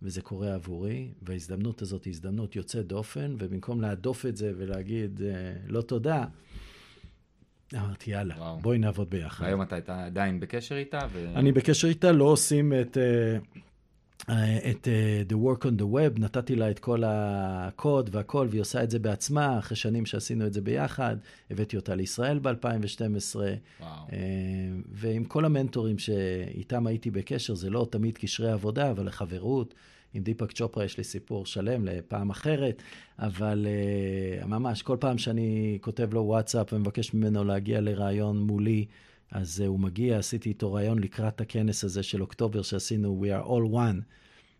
וזה קורה עבורי, וההזדמנות הזאת היא הזדמנות יוצאת דופן, ובמקום להדוף את זה ולהגיד אה, לא תודה, אמרתי, יאללה, וואו. בואי נעבוד ביחד. והיום אתה עדיין בקשר איתה? ו... אני בקשר איתה, לא עושים את... Uh, את uh, The Work on the Web, נתתי לה את כל הקוד והכל, והיא עושה את זה בעצמה, אחרי שנים שעשינו את זה ביחד. הבאתי אותה לישראל ב-2012. Uh, ועם כל המנטורים שאיתם הייתי בקשר, זה לא תמיד קשרי עבודה, אבל לחברות. עם דיפק צ'ופרה יש לי סיפור שלם לפעם אחרת, אבל uh, ממש, כל פעם שאני כותב לו וואטסאפ ומבקש ממנו להגיע לראיון מולי, אז uh, הוא מגיע, עשיתי איתו ראיון לקראת הכנס הזה של אוקטובר שעשינו, We are all one.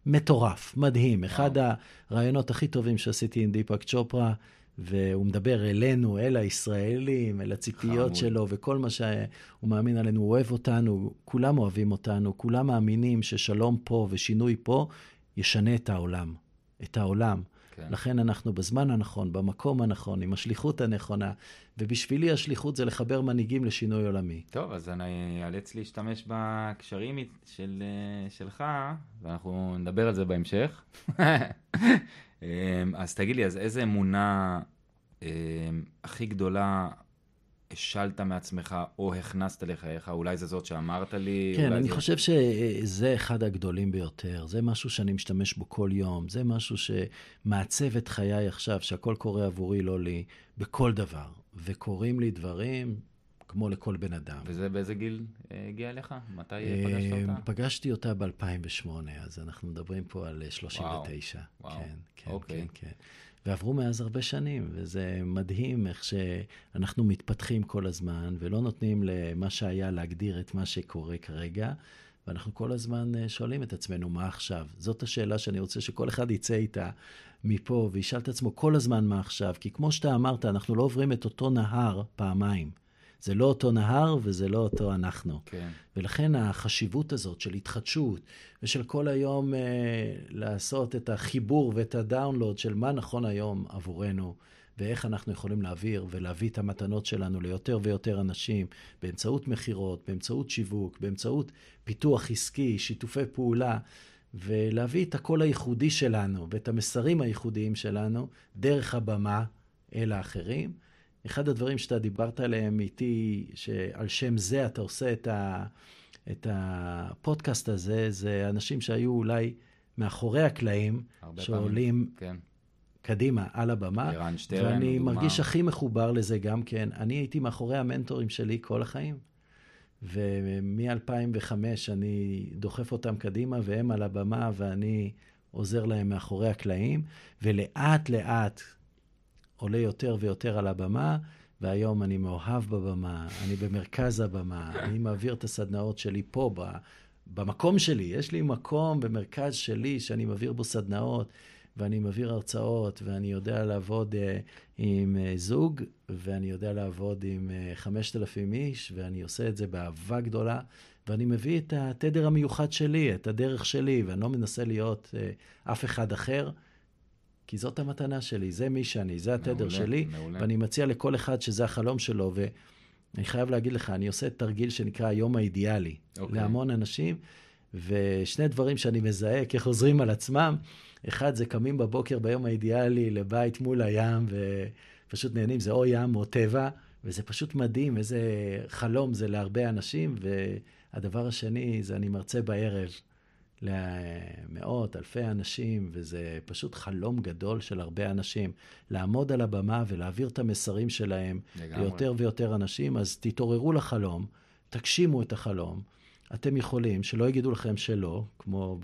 מטורף, מדהים. אחד הרעיונות הכי טובים שעשיתי עם דיפק צ'ופרה, והוא מדבר אלינו, אל הישראלים, אל הציפיות חמוד. שלו, וכל מה שהוא מאמין עלינו, הוא אוהב אותנו, כולם אוהבים אותנו, כולם מאמינים ששלום פה ושינוי פה ישנה את העולם. את העולם. כן. לכן אנחנו בזמן הנכון, במקום הנכון, עם השליחות הנכונה, ובשבילי השליחות זה לחבר מנהיגים לשינוי עולמי. טוב, אז אני אאלץ להשתמש בקשרים של, אה, שלך, ואנחנו נדבר על זה בהמשך. אמ, אז תגיד לי, אז איזה אמונה אמ, הכי גדולה השלת מעצמך או הכנסת לחייך? אולי זה זאת שאמרת לי? כן, אני זה... חושב שזה אחד הגדולים ביותר. זה משהו שאני משתמש בו כל יום. זה משהו שמעצב את חיי עכשיו, שהכל קורה עבורי, לא לי, בכל דבר. וקורים לי דברים כמו לכל בן אדם. וזה באיזה גיל אה, הגיע אליך? מתי אה, פגשת אותה? פגשתי אותה ב-2008, אז אנחנו מדברים פה על 39. וואו, וואו. כן, כן, אוקיי. כן, כן. ועברו מאז הרבה שנים, וזה מדהים איך שאנחנו מתפתחים כל הזמן, ולא נותנים למה שהיה להגדיר את מה שקורה כרגע, ואנחנו כל הזמן אה, שואלים את עצמנו, מה עכשיו? זאת השאלה שאני רוצה שכל אחד יצא איתה מפה וישאל את עצמו כל הזמן מה עכשיו, כי כמו שאתה אמרת, אנחנו לא עוברים את אותו נהר פעמיים. זה לא אותו נהר וזה לא אותו אנחנו. כן. ולכן החשיבות הזאת של התחדשות ושל כל היום אה, לעשות את החיבור ואת הדאונלוד של מה נכון היום עבורנו ואיך אנחנו יכולים להעביר ולהביא את המתנות שלנו ליותר ויותר אנשים באמצעות מכירות, באמצעות שיווק, באמצעות פיתוח עסקי, שיתופי פעולה. ולהביא את הקול הייחודי שלנו ואת המסרים הייחודיים שלנו דרך הבמה אל האחרים. אחד הדברים שאתה דיברת עליהם איתי, שעל שם זה אתה עושה את, ה, את הפודקאסט הזה, זה אנשים שהיו אולי מאחורי הקלעים, שעולים כן. קדימה על הבמה. ערן שטרן, ואני דוגמה. מרגיש הכי מחובר לזה גם כן. אני הייתי מאחורי המנטורים שלי כל החיים. ומ-2005 אני דוחף אותם קדימה, והם על הבמה, ואני עוזר להם מאחורי הקלעים, ולאט לאט עולה יותר ויותר על הבמה, והיום אני מאוהב בבמה, אני במרכז הבמה, אני מעביר את הסדנאות שלי פה, במקום שלי. יש לי מקום במרכז שלי שאני מעביר בו סדנאות, ואני מעביר הרצאות, ואני יודע לעבוד uh, עם uh, זוג, ואני יודע לעבוד עם uh, 5,000 איש, ואני עושה את זה באהבה גדולה, ואני מביא את התדר המיוחד שלי, את הדרך שלי, ואני לא מנסה להיות uh, אף אחד אחר. כי זאת המתנה שלי, זה מי שאני, זה התדר מעולה, שלי, מעולה. ואני מציע לכל אחד שזה החלום שלו, ואני חייב להגיד לך, אני עושה תרגיל שנקרא היום האידיאלי, okay. אוקיי. להמון אנשים, ושני דברים שאני מזהה כחוזרים על עצמם, אחד זה קמים בבוקר ביום האידיאלי לבית מול הים, ופשוט נהנים, זה או ים או טבע, וזה פשוט מדהים, איזה חלום זה להרבה אנשים, והדבר השני זה אני מרצה בערב. למאות, אלפי אנשים, וזה פשוט חלום גדול של הרבה אנשים. לעמוד על הבמה ולהעביר את המסרים שלהם לגמרי. ליותר ויותר אנשים, אז תתעוררו לחלום, תגשימו את החלום. אתם יכולים, שלא יגידו לכם שלא, כמו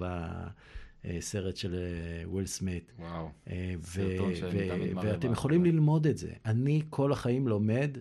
בסרט של אה, וויל סמית. וואו, אה, סרטון שאני תמיד מראה. ואתם יכולים ללמוד את זה. אני כל החיים לומד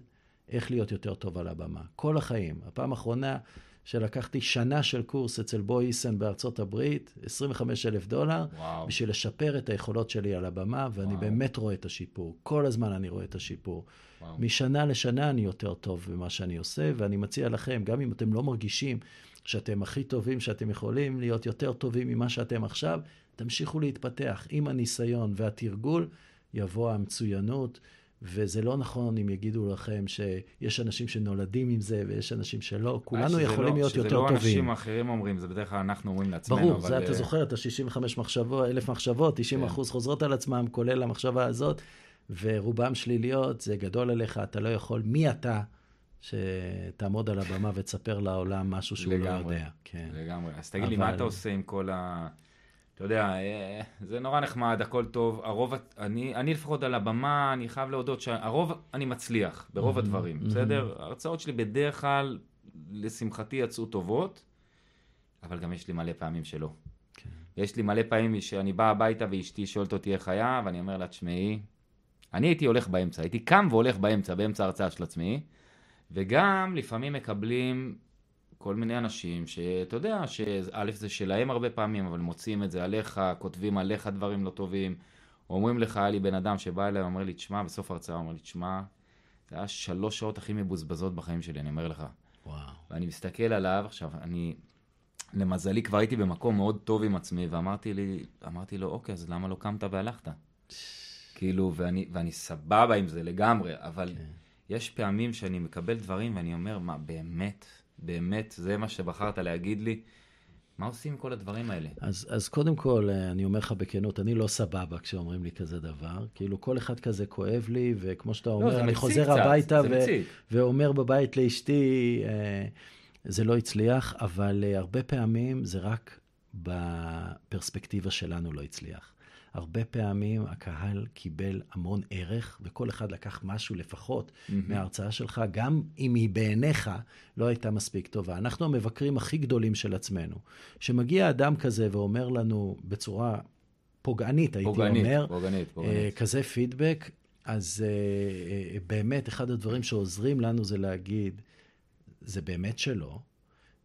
איך להיות יותר טוב על הבמה. כל החיים. הפעם האחרונה... שלקחתי שנה של קורס אצל בוי איסן בארצות הברית, 25 אלף דולר, וואו. בשביל לשפר את היכולות שלי על הבמה, ואני וואו. באמת רואה את השיפור. כל הזמן אני רואה את השיפור. וואו. משנה לשנה אני יותר טוב במה שאני עושה, ואני מציע לכם, גם אם אתם לא מרגישים שאתם הכי טובים שאתם יכולים, להיות יותר טובים ממה שאתם עכשיו, תמשיכו להתפתח. עם הניסיון והתרגול יבוא המצוינות. וזה לא נכון אם יגידו לכם שיש אנשים שנולדים עם זה ויש אנשים שלא, כולנו יכולים לא, להיות יותר לא טובים. שזה לא אנשים אחרים אומרים, זה בדרך כלל אנחנו אומרים לעצמנו. ברור, אבל... זה אתה זוכר את ה-65 מחשבות, אלף מחשבות, 90 כן. אחוז חוזרות על עצמם, כולל המחשבה הזאת, ורובם שליליות, זה גדול עליך, אתה לא יכול, מי אתה שתעמוד על הבמה ותספר לעולם משהו שהוא לגמרי, לא יודע. כן. לגמרי. אז תגיד אבל... לי, מה אתה עושה עם כל ה... אתה יודע, אה, זה נורא נחמד, הכל טוב. הרוב, אני, אני לפחות על הבמה, אני חייב להודות שהרוב אני מצליח, ברוב הדברים. בסדר? ההרצאות שלי בדרך כלל, לשמחתי, יצאו טובות, אבל גם יש לי מלא פעמים שלא. כן. יש לי מלא פעמים שאני בא הביתה ואשתי שואלת אותי איך היה, ואני אומר לה, תשמעי, אני הייתי הולך באמצע, הייתי קם והולך באמצע, באמצע ההרצאה של עצמי, וגם לפעמים מקבלים כל מיני אנשים שאתה יודע, שא' זה שלהם הרבה פעמים, אבל מוצאים את זה עליך, כותבים עליך דברים לא טובים. אומרים לך, היה לי בן אדם שבא אליי, אומר לי, תשמע, בסוף ההרצאה אומר לי, תשמע, זה היה שלוש שעות הכי מבוזבזות בחיים שלי, אני אומר לך. וואו. ואני מסתכל עליו, עכשיו, אני, למזלי, כבר הייתי במקום מאוד טוב עם עצמי, ואמרתי לי, אמרתי לו, אוקיי, אז למה לא קמת והלכת? כאילו, ואני, ואני סבבה עם זה לגמרי, אבל כן. יש פעמים שאני מקבל דברים ואני אומר, מה, באמת? באמת, זה מה שבחרת להגיד לי. מה עושים עם כל הדברים האלה? אז, אז קודם כל, אה, אני אומר לך בכנות, אני לא סבבה כשאומרים לי כזה דבר. כאילו, כל אחד כזה כואב לי, וכמו שאתה לא, אומר, לא, אני חוזר קצת, הביתה ו- ואומר בבית לאשתי, אה, זה לא הצליח, אבל אה, הרבה פעמים זה רק בפרספקטיבה שלנו לא הצליח. הרבה פעמים הקהל קיבל המון ערך, וכל אחד לקח משהו לפחות mm-hmm. מההרצאה שלך, גם אם היא בעיניך לא הייתה מספיק טובה. אנחנו המבקרים הכי גדולים של עצמנו. כשמגיע אדם כזה ואומר לנו בצורה פוגענית, הייתי פוגענית, אומר, פוגענית, פוגענית. אה, כזה פידבק, אז אה, אה, באמת אחד הדברים שעוזרים לנו זה להגיד, זה באמת שלו,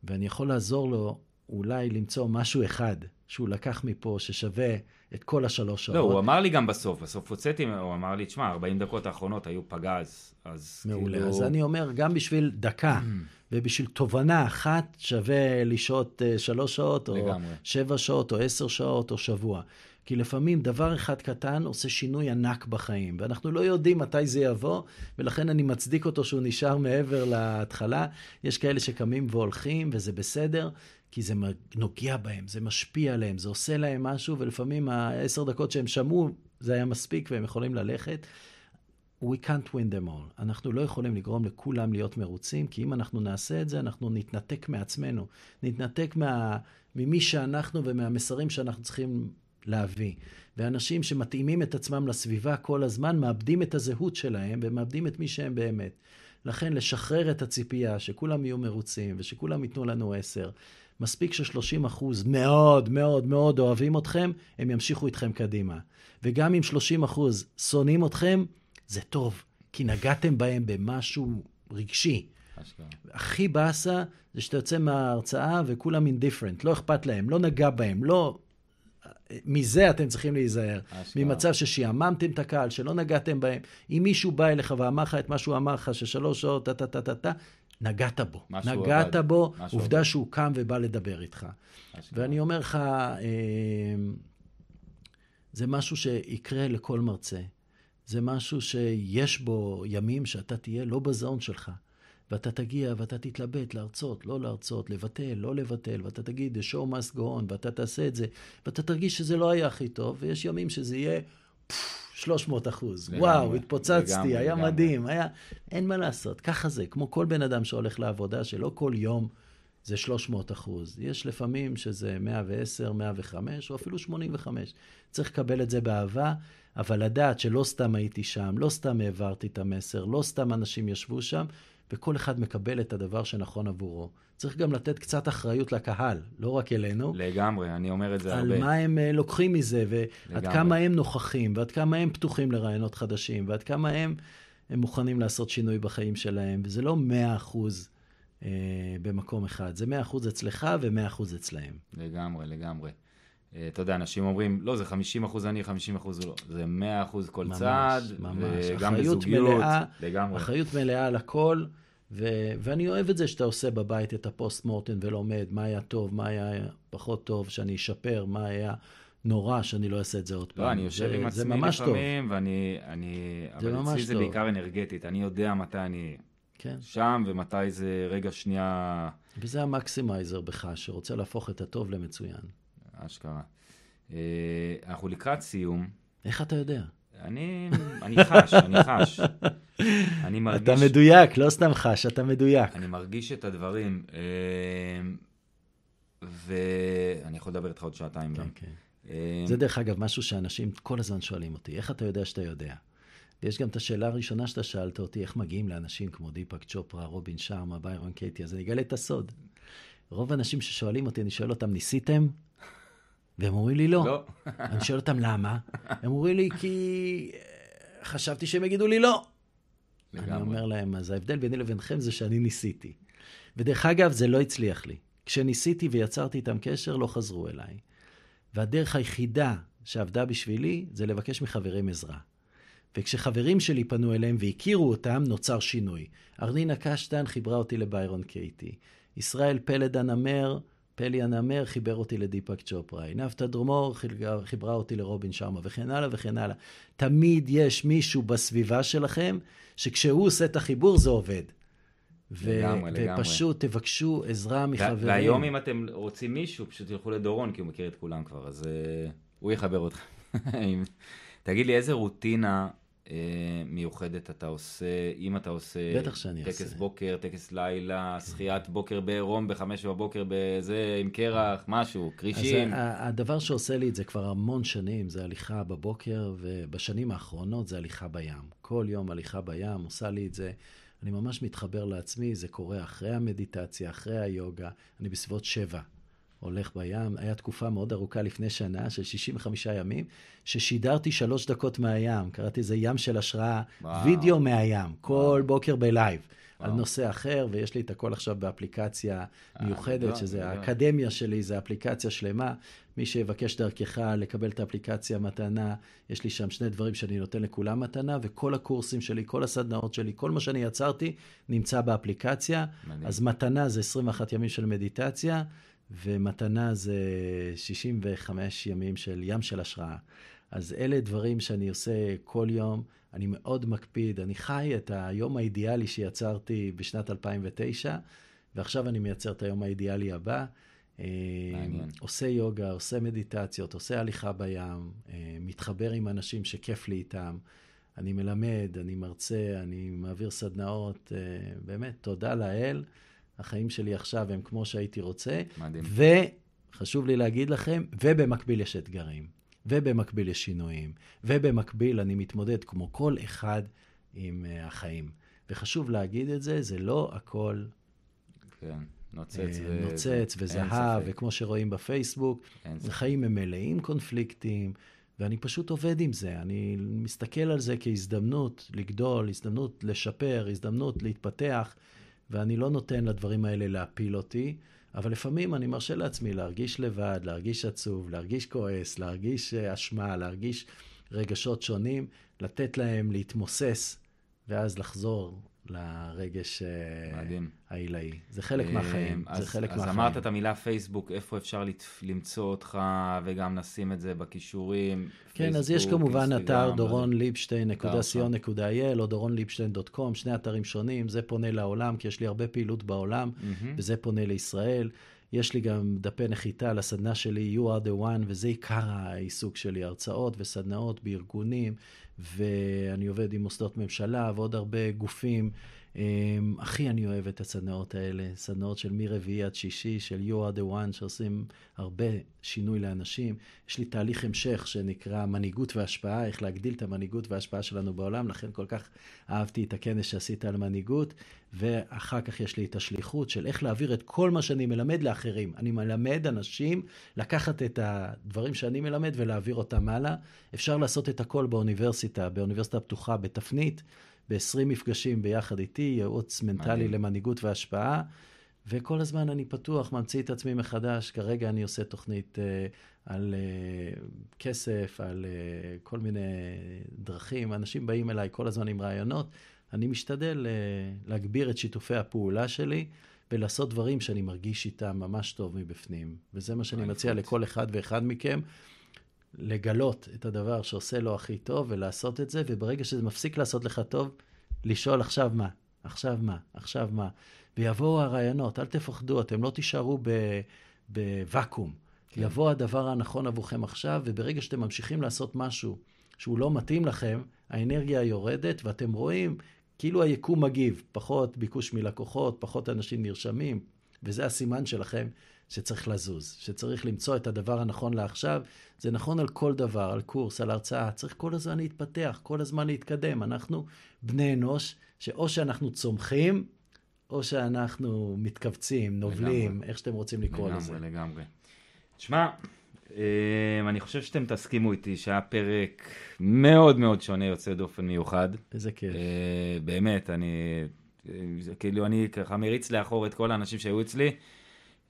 ואני יכול לעזור לו אולי למצוא משהו אחד שהוא לקח מפה ששווה את כל השלוש שעות. לא, הוא אמר לי גם בסוף, בסוף הוצאתי, הוא אמר לי, תשמע, 40 דקות האחרונות היו פגז, אז מעולה. כאילו... אז אני אומר, גם בשביל דקה ובשביל תובנה אחת שווה לשהות uh, שלוש שעות, או לגמרי. שבע שעות, או עשר שעות, או שבוע. כי לפעמים דבר אחד קטן עושה שינוי ענק בחיים, ואנחנו לא יודעים מתי זה יבוא, ולכן אני מצדיק אותו שהוא נשאר מעבר להתחלה. יש כאלה שקמים והולכים, וזה בסדר, כי זה נוגע בהם, זה משפיע עליהם, זה עושה להם משהו, ולפעמים העשר דקות שהם שמעו, זה היה מספיק והם יכולים ללכת. We can't win them all. אנחנו לא יכולים לגרום לכולם להיות מרוצים, כי אם אנחנו נעשה את זה, אנחנו נתנתק מעצמנו. נתנתק מה, ממי שאנחנו ומהמסרים שאנחנו צריכים להביא. ואנשים שמתאימים את עצמם לסביבה כל הזמן, מאבדים את הזהות שלהם ומאבדים את מי שהם באמת. לכן לשחרר את הציפייה שכולם יהיו מרוצים ושכולם ייתנו לנו עשר, מספיק ש-30 אחוז מאוד מאוד מאוד אוהבים אתכם, הם ימשיכו איתכם קדימה. וגם אם 30 אחוז שונאים אתכם, זה טוב, כי נגעתם בהם במשהו רגשי. הכי באסה זה שאתה יוצא מההרצאה וכולם אינדיפרנט, לא אכפת להם, לא נגע בהם, לא... מזה אתם צריכים להיזהר. אשכרה. ממצב ששיעממתם את הקהל, שלא נגעתם בהם. אם מישהו בא אליך ואמר לך את מה שהוא אמר לך, ששלוש שעות, טה-טה-טה-טה, נגעת בו. נגעת עבד. בו, עובדה עבד. שהוא קם ובא לדבר איתך. ואני אומר לך, אמ, זה משהו שיקרה לכל מרצה. זה משהו שיש בו ימים שאתה תהיה לא בזון שלך. ואתה תגיע ואתה תתלבט להרצות, לא להרצות, לבטל, לא לבטל, ואתה תגיד, the show must go on, ואתה תעשה את זה, ואתה תרגיש שזה לא היה הכי טוב, ויש ימים שזה יהיה... פפפ, 300 אחוז. וואו, התפוצצתי, לגמרי, היה לגמרי. מדהים, היה... אין מה לעשות, ככה זה, כמו כל בן אדם שהולך לעבודה, שלא כל יום זה 300 אחוז. יש לפעמים שזה 110, 105, או אפילו 85. צריך לקבל את זה באהבה, אבל לדעת שלא סתם הייתי שם, לא סתם העברתי את המסר, לא סתם אנשים ישבו שם, וכל אחד מקבל את הדבר שנכון עבורו. צריך גם לתת קצת אחריות לקהל, לא רק אלינו. לגמרי, אני אומר את זה הרבה. על מה הם uh, לוקחים מזה, ועד כמה הם נוכחים, ועד כמה הם פתוחים לרעיונות חדשים, ועד כמה הם, הם מוכנים לעשות שינוי בחיים שלהם. וזה לא מאה אחוז uh, במקום אחד, זה מאה אחוז אצלך ומאה אחוז אצלהם. לגמרי, לגמרי. Uh, אתה יודע, אנשים אומרים, לא, זה 50 אחוז אני, 50 אחוז לא. זה 100 אחוז כל ממש, צעד, ממש. וגם בזוגיות, מלאה, לגמרי. אחריות מלאה על הכל. ו- ואני אוהב את זה שאתה עושה בבית את הפוסט מורטן ולומד מה היה טוב, מה היה פחות טוב, שאני אשפר, מה היה נורא שאני לא אעשה את זה עוד לא, פעם. לא, אני יושב עם עצמי לפעמים, טוב. ואני... אני, זה אבל אצלי זה בעיקר אנרגטית, אני יודע מתי אני כן. שם ומתי זה רגע שנייה... וזה המקסימייזר בך, שרוצה להפוך את הטוב למצוין. אשכרה. אה, אנחנו לקראת סיום. איך אתה יודע? אני, אני חש, אני חש. אני מרגיש... אתה מדויק, לא סתם חש, אתה מדויק. אני מרגיש את הדברים, אה, ואני יכול לדבר איתך עוד שעתיים גם. כן. אה, זה דרך אגב משהו שאנשים כל הזמן שואלים אותי, איך אתה יודע שאתה יודע? ויש גם את השאלה הראשונה שאתה שאלת אותי, איך מגיעים לאנשים כמו דיפק צ'ופרה, רובין שרמה, ביירון קייטי, אז אני אגלה את הסוד. רוב האנשים ששואלים אותי, אני שואל אותם, ניסיתם? והם אומרים לי לא. לא. אני שואל אותם למה? הם אומרים לי, כי חשבתי שהם יגידו לי לא. לגמרי. אני אומר להם, אז ההבדל ביני לבינכם זה שאני ניסיתי. ודרך אגב, זה לא הצליח לי. כשניסיתי ויצרתי איתם קשר, לא חזרו אליי. והדרך היחידה שעבדה בשבילי, זה לבקש מחברים עזרה. וכשחברים שלי פנו אליהם והכירו אותם, נוצר שינוי. ארנינה קשטן חיברה אותי לביירון קייטי. ישראל פלד הנמר פלי הנמר חיבר אותי לדיפק צ'ופרה, עינבת דרומור חיברה אותי לרובין שרמה, וכן הלאה וכן הלאה. תמיד יש מישהו בסביבה שלכם, שכשהוא עושה את החיבור זה עובד. ו- לגמרי, ופשוט לגמרי. תבקשו עזרה מחברים. והיום אם אתם רוצים מישהו, פשוט תלכו לדורון, כי הוא מכיר את כולם כבר, אז uh, הוא יחבר אתכם. תגיד לי, איזה רוטינה מיוחדת אתה עושה, אם אתה עושה... בטח שאני טקס עושה. טקס בוקר, טקס לילה, שחיית בוקר בעירום בחמש בבוקר בזה, עם קרח, משהו, כרישים. אז הדבר שעושה לי את זה כבר המון שנים, זה הליכה בבוקר, ובשנים האחרונות זה הליכה בים. כל יום הליכה בים עושה לי את זה. אני ממש מתחבר לעצמי, זה קורה אחרי המדיטציה, אחרי היוגה, אני בסביבות שבע. הולך בים. היה תקופה מאוד ארוכה לפני שנה, של 65 ימים, ששידרתי שלוש דקות מהים. קראתי לזה ים של השראה, וואו. וידאו מהים, כל וואו. בוקר בלייב. על נושא אחר, ויש לי את הכל עכשיו באפליקציה אה, מיוחדת, שזה האקדמיה שלי, זה אפליקציה שלמה. מי שיבקש דרכך לקבל את האפליקציה מתנה, יש לי שם שני דברים שאני נותן לכולם מתנה, וכל הקורסים שלי, כל הסדנאות שלי, כל מה שאני יצרתי, נמצא באפליקציה. אז מתנה זה 21 ימים של מדיטציה, ומתנה זה 65 ימים של ים של השראה. אז אלה דברים שאני עושה כל יום. אני מאוד מקפיד, אני חי את היום האידיאלי שיצרתי בשנת 2009, ועכשיו אני מייצר את היום האידיאלי הבא. מעניין. עושה יוגה, עושה מדיטציות, עושה הליכה בים, אה, מתחבר עם אנשים שכיף לי איתם. אני מלמד, אני מרצה, אני מעביר סדנאות, אה, באמת, תודה לאל. החיים שלי עכשיו הם כמו שהייתי רוצה. מדהים. וחשוב לי להגיד לכם, ובמקביל יש אתגרים, ובמקביל יש שינויים, ובמקביל אני מתמודד כמו כל אחד עם uh, החיים. וחשוב להגיד את זה, זה לא הכל... כן. נוצץ, ו... נוצץ וזהב, וכמו שרואים בפייסבוק, החיים הם מלאים קונפליקטים, ואני פשוט עובד עם זה. אני מסתכל על זה כהזדמנות לגדול, הזדמנות לשפר, הזדמנות להתפתח. ואני לא נותן לדברים האלה להפיל אותי, אבל לפעמים אני מרשה לעצמי להרגיש לבד, להרגיש עצוב, להרגיש כועס, להרגיש אה, אשמה, להרגיש רגשות שונים, לתת להם להתמוסס, ואז לחזור לרגש אה, העילאי. זה חלק אה, מהחיים, אז, זה חלק אז מהחיים. אז אמרת את המילה פייסבוק, איפה אפשר למצוא אותך, וגם נשים את זה בכישורים. כן, פייסבוק, אז יש כמובן אתר דורון-ליבשטיין.co.il או דורון-ליבשטיין.com, שני אתרים שונים, זה פונה לעולם, כי יש לי הרבה פעילות בעולם, mm-hmm. וזה פונה לישראל. יש לי גם דפי נחיתה לסדנה שלי, You are the one, וזה עיקר העיסוק שלי, הרצאות וסדנאות בארגונים, ואני עובד עם מוסדות ממשלה ועוד הרבה גופים. אמ, הכי אני אוהב את הסדנאות האלה, סדנאות של מרביעי עד שישי, של You are the one, שעושים הרבה שינוי לאנשים. יש לי תהליך המשך שנקרא מנהיגות והשפעה, איך להגדיל את המנהיגות וההשפעה שלנו בעולם, לכן כל כך אהבתי את הכנס שעשית על מנהיגות, ואחר כך יש לי את השליחות של איך להעביר את כל מה שאני מלמד לאחרים. אני מלמד אנשים לקחת את הדברים שאני מלמד ולהעביר אותם הלאה. אפשר לעשות את הכל באוניברסיטה, באוניברסיטה פתוחה, בתפנית. ב-20 מפגשים ביחד איתי, ייעוץ מנטלי מדהים. למנהיגות והשפעה, וכל הזמן אני פתוח, ממציא את עצמי מחדש. כרגע אני עושה תוכנית uh, על uh, כסף, על uh, כל מיני דרכים. אנשים באים אליי כל הזמן עם רעיונות. אני משתדל uh, להגביר את שיתופי הפעולה שלי. ולעשות דברים שאני מרגיש איתם ממש טוב מבפנים. וזה מה שאני מציע לכל אחד ואחד מכם. לגלות את הדבר שעושה לו הכי טוב ולעשות את זה, וברגע שזה מפסיק לעשות לך טוב, לשאול עכשיו מה, עכשיו מה, עכשיו מה. ויבואו הרעיונות, אל תפחדו, אתם לא תישארו בוואקום. כן. יבוא הדבר הנכון עבורכם עכשיו, וברגע שאתם ממשיכים לעשות משהו שהוא לא מתאים לכם, האנרגיה יורדת, ואתם רואים כאילו היקום מגיב, פחות ביקוש מלקוחות, פחות אנשים נרשמים, וזה הסימן שלכם שצריך לזוז, שצריך למצוא את הדבר הנכון לעכשיו. זה נכון על כל דבר, על קורס, על הרצאה, צריך כל הזמן להתפתח, כל הזמן להתקדם. אנחנו בני אנוש, שאו שאנחנו צומחים, או שאנחנו מתכווצים, נובלים, לגמרי. איך שאתם רוצים לקרוא לגמרי, לזה. לגמרי, לגמרי. תשמע, אה, אני חושב שאתם תסכימו איתי שהיה פרק מאוד מאוד שונה, יוצא דופן מיוחד. איזה כיף. אה, באמת, אני, אה, כאילו, אני ככה מריץ לאחור את כל האנשים שהיו אצלי.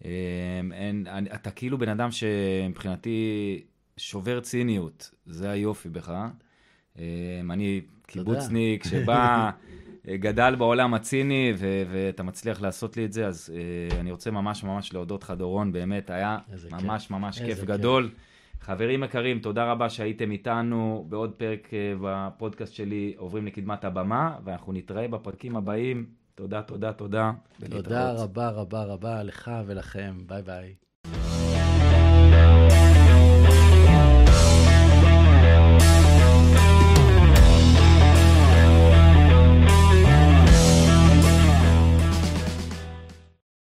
אמ, אין, אני, אתה כאילו בן אדם שמבחינתי שובר ציניות, זה היופי בך. אמ, אני קיבוצניק שבא, גדל בעולם הציני, ו- ואתה מצליח לעשות לי את זה, אז uh, אני רוצה ממש ממש להודות לך, דורון, באמת היה ממש כיף. ממש כיף גדול. חברים יקרים, תודה רבה שהייתם איתנו בעוד פרק uh, בפודקאסט שלי, עוברים לקדמת הבמה, ואנחנו נתראה בפרקים הבאים. תודה, תודה, תודה. תודה רבה רבה רבה לך ולכם. ביי ביי.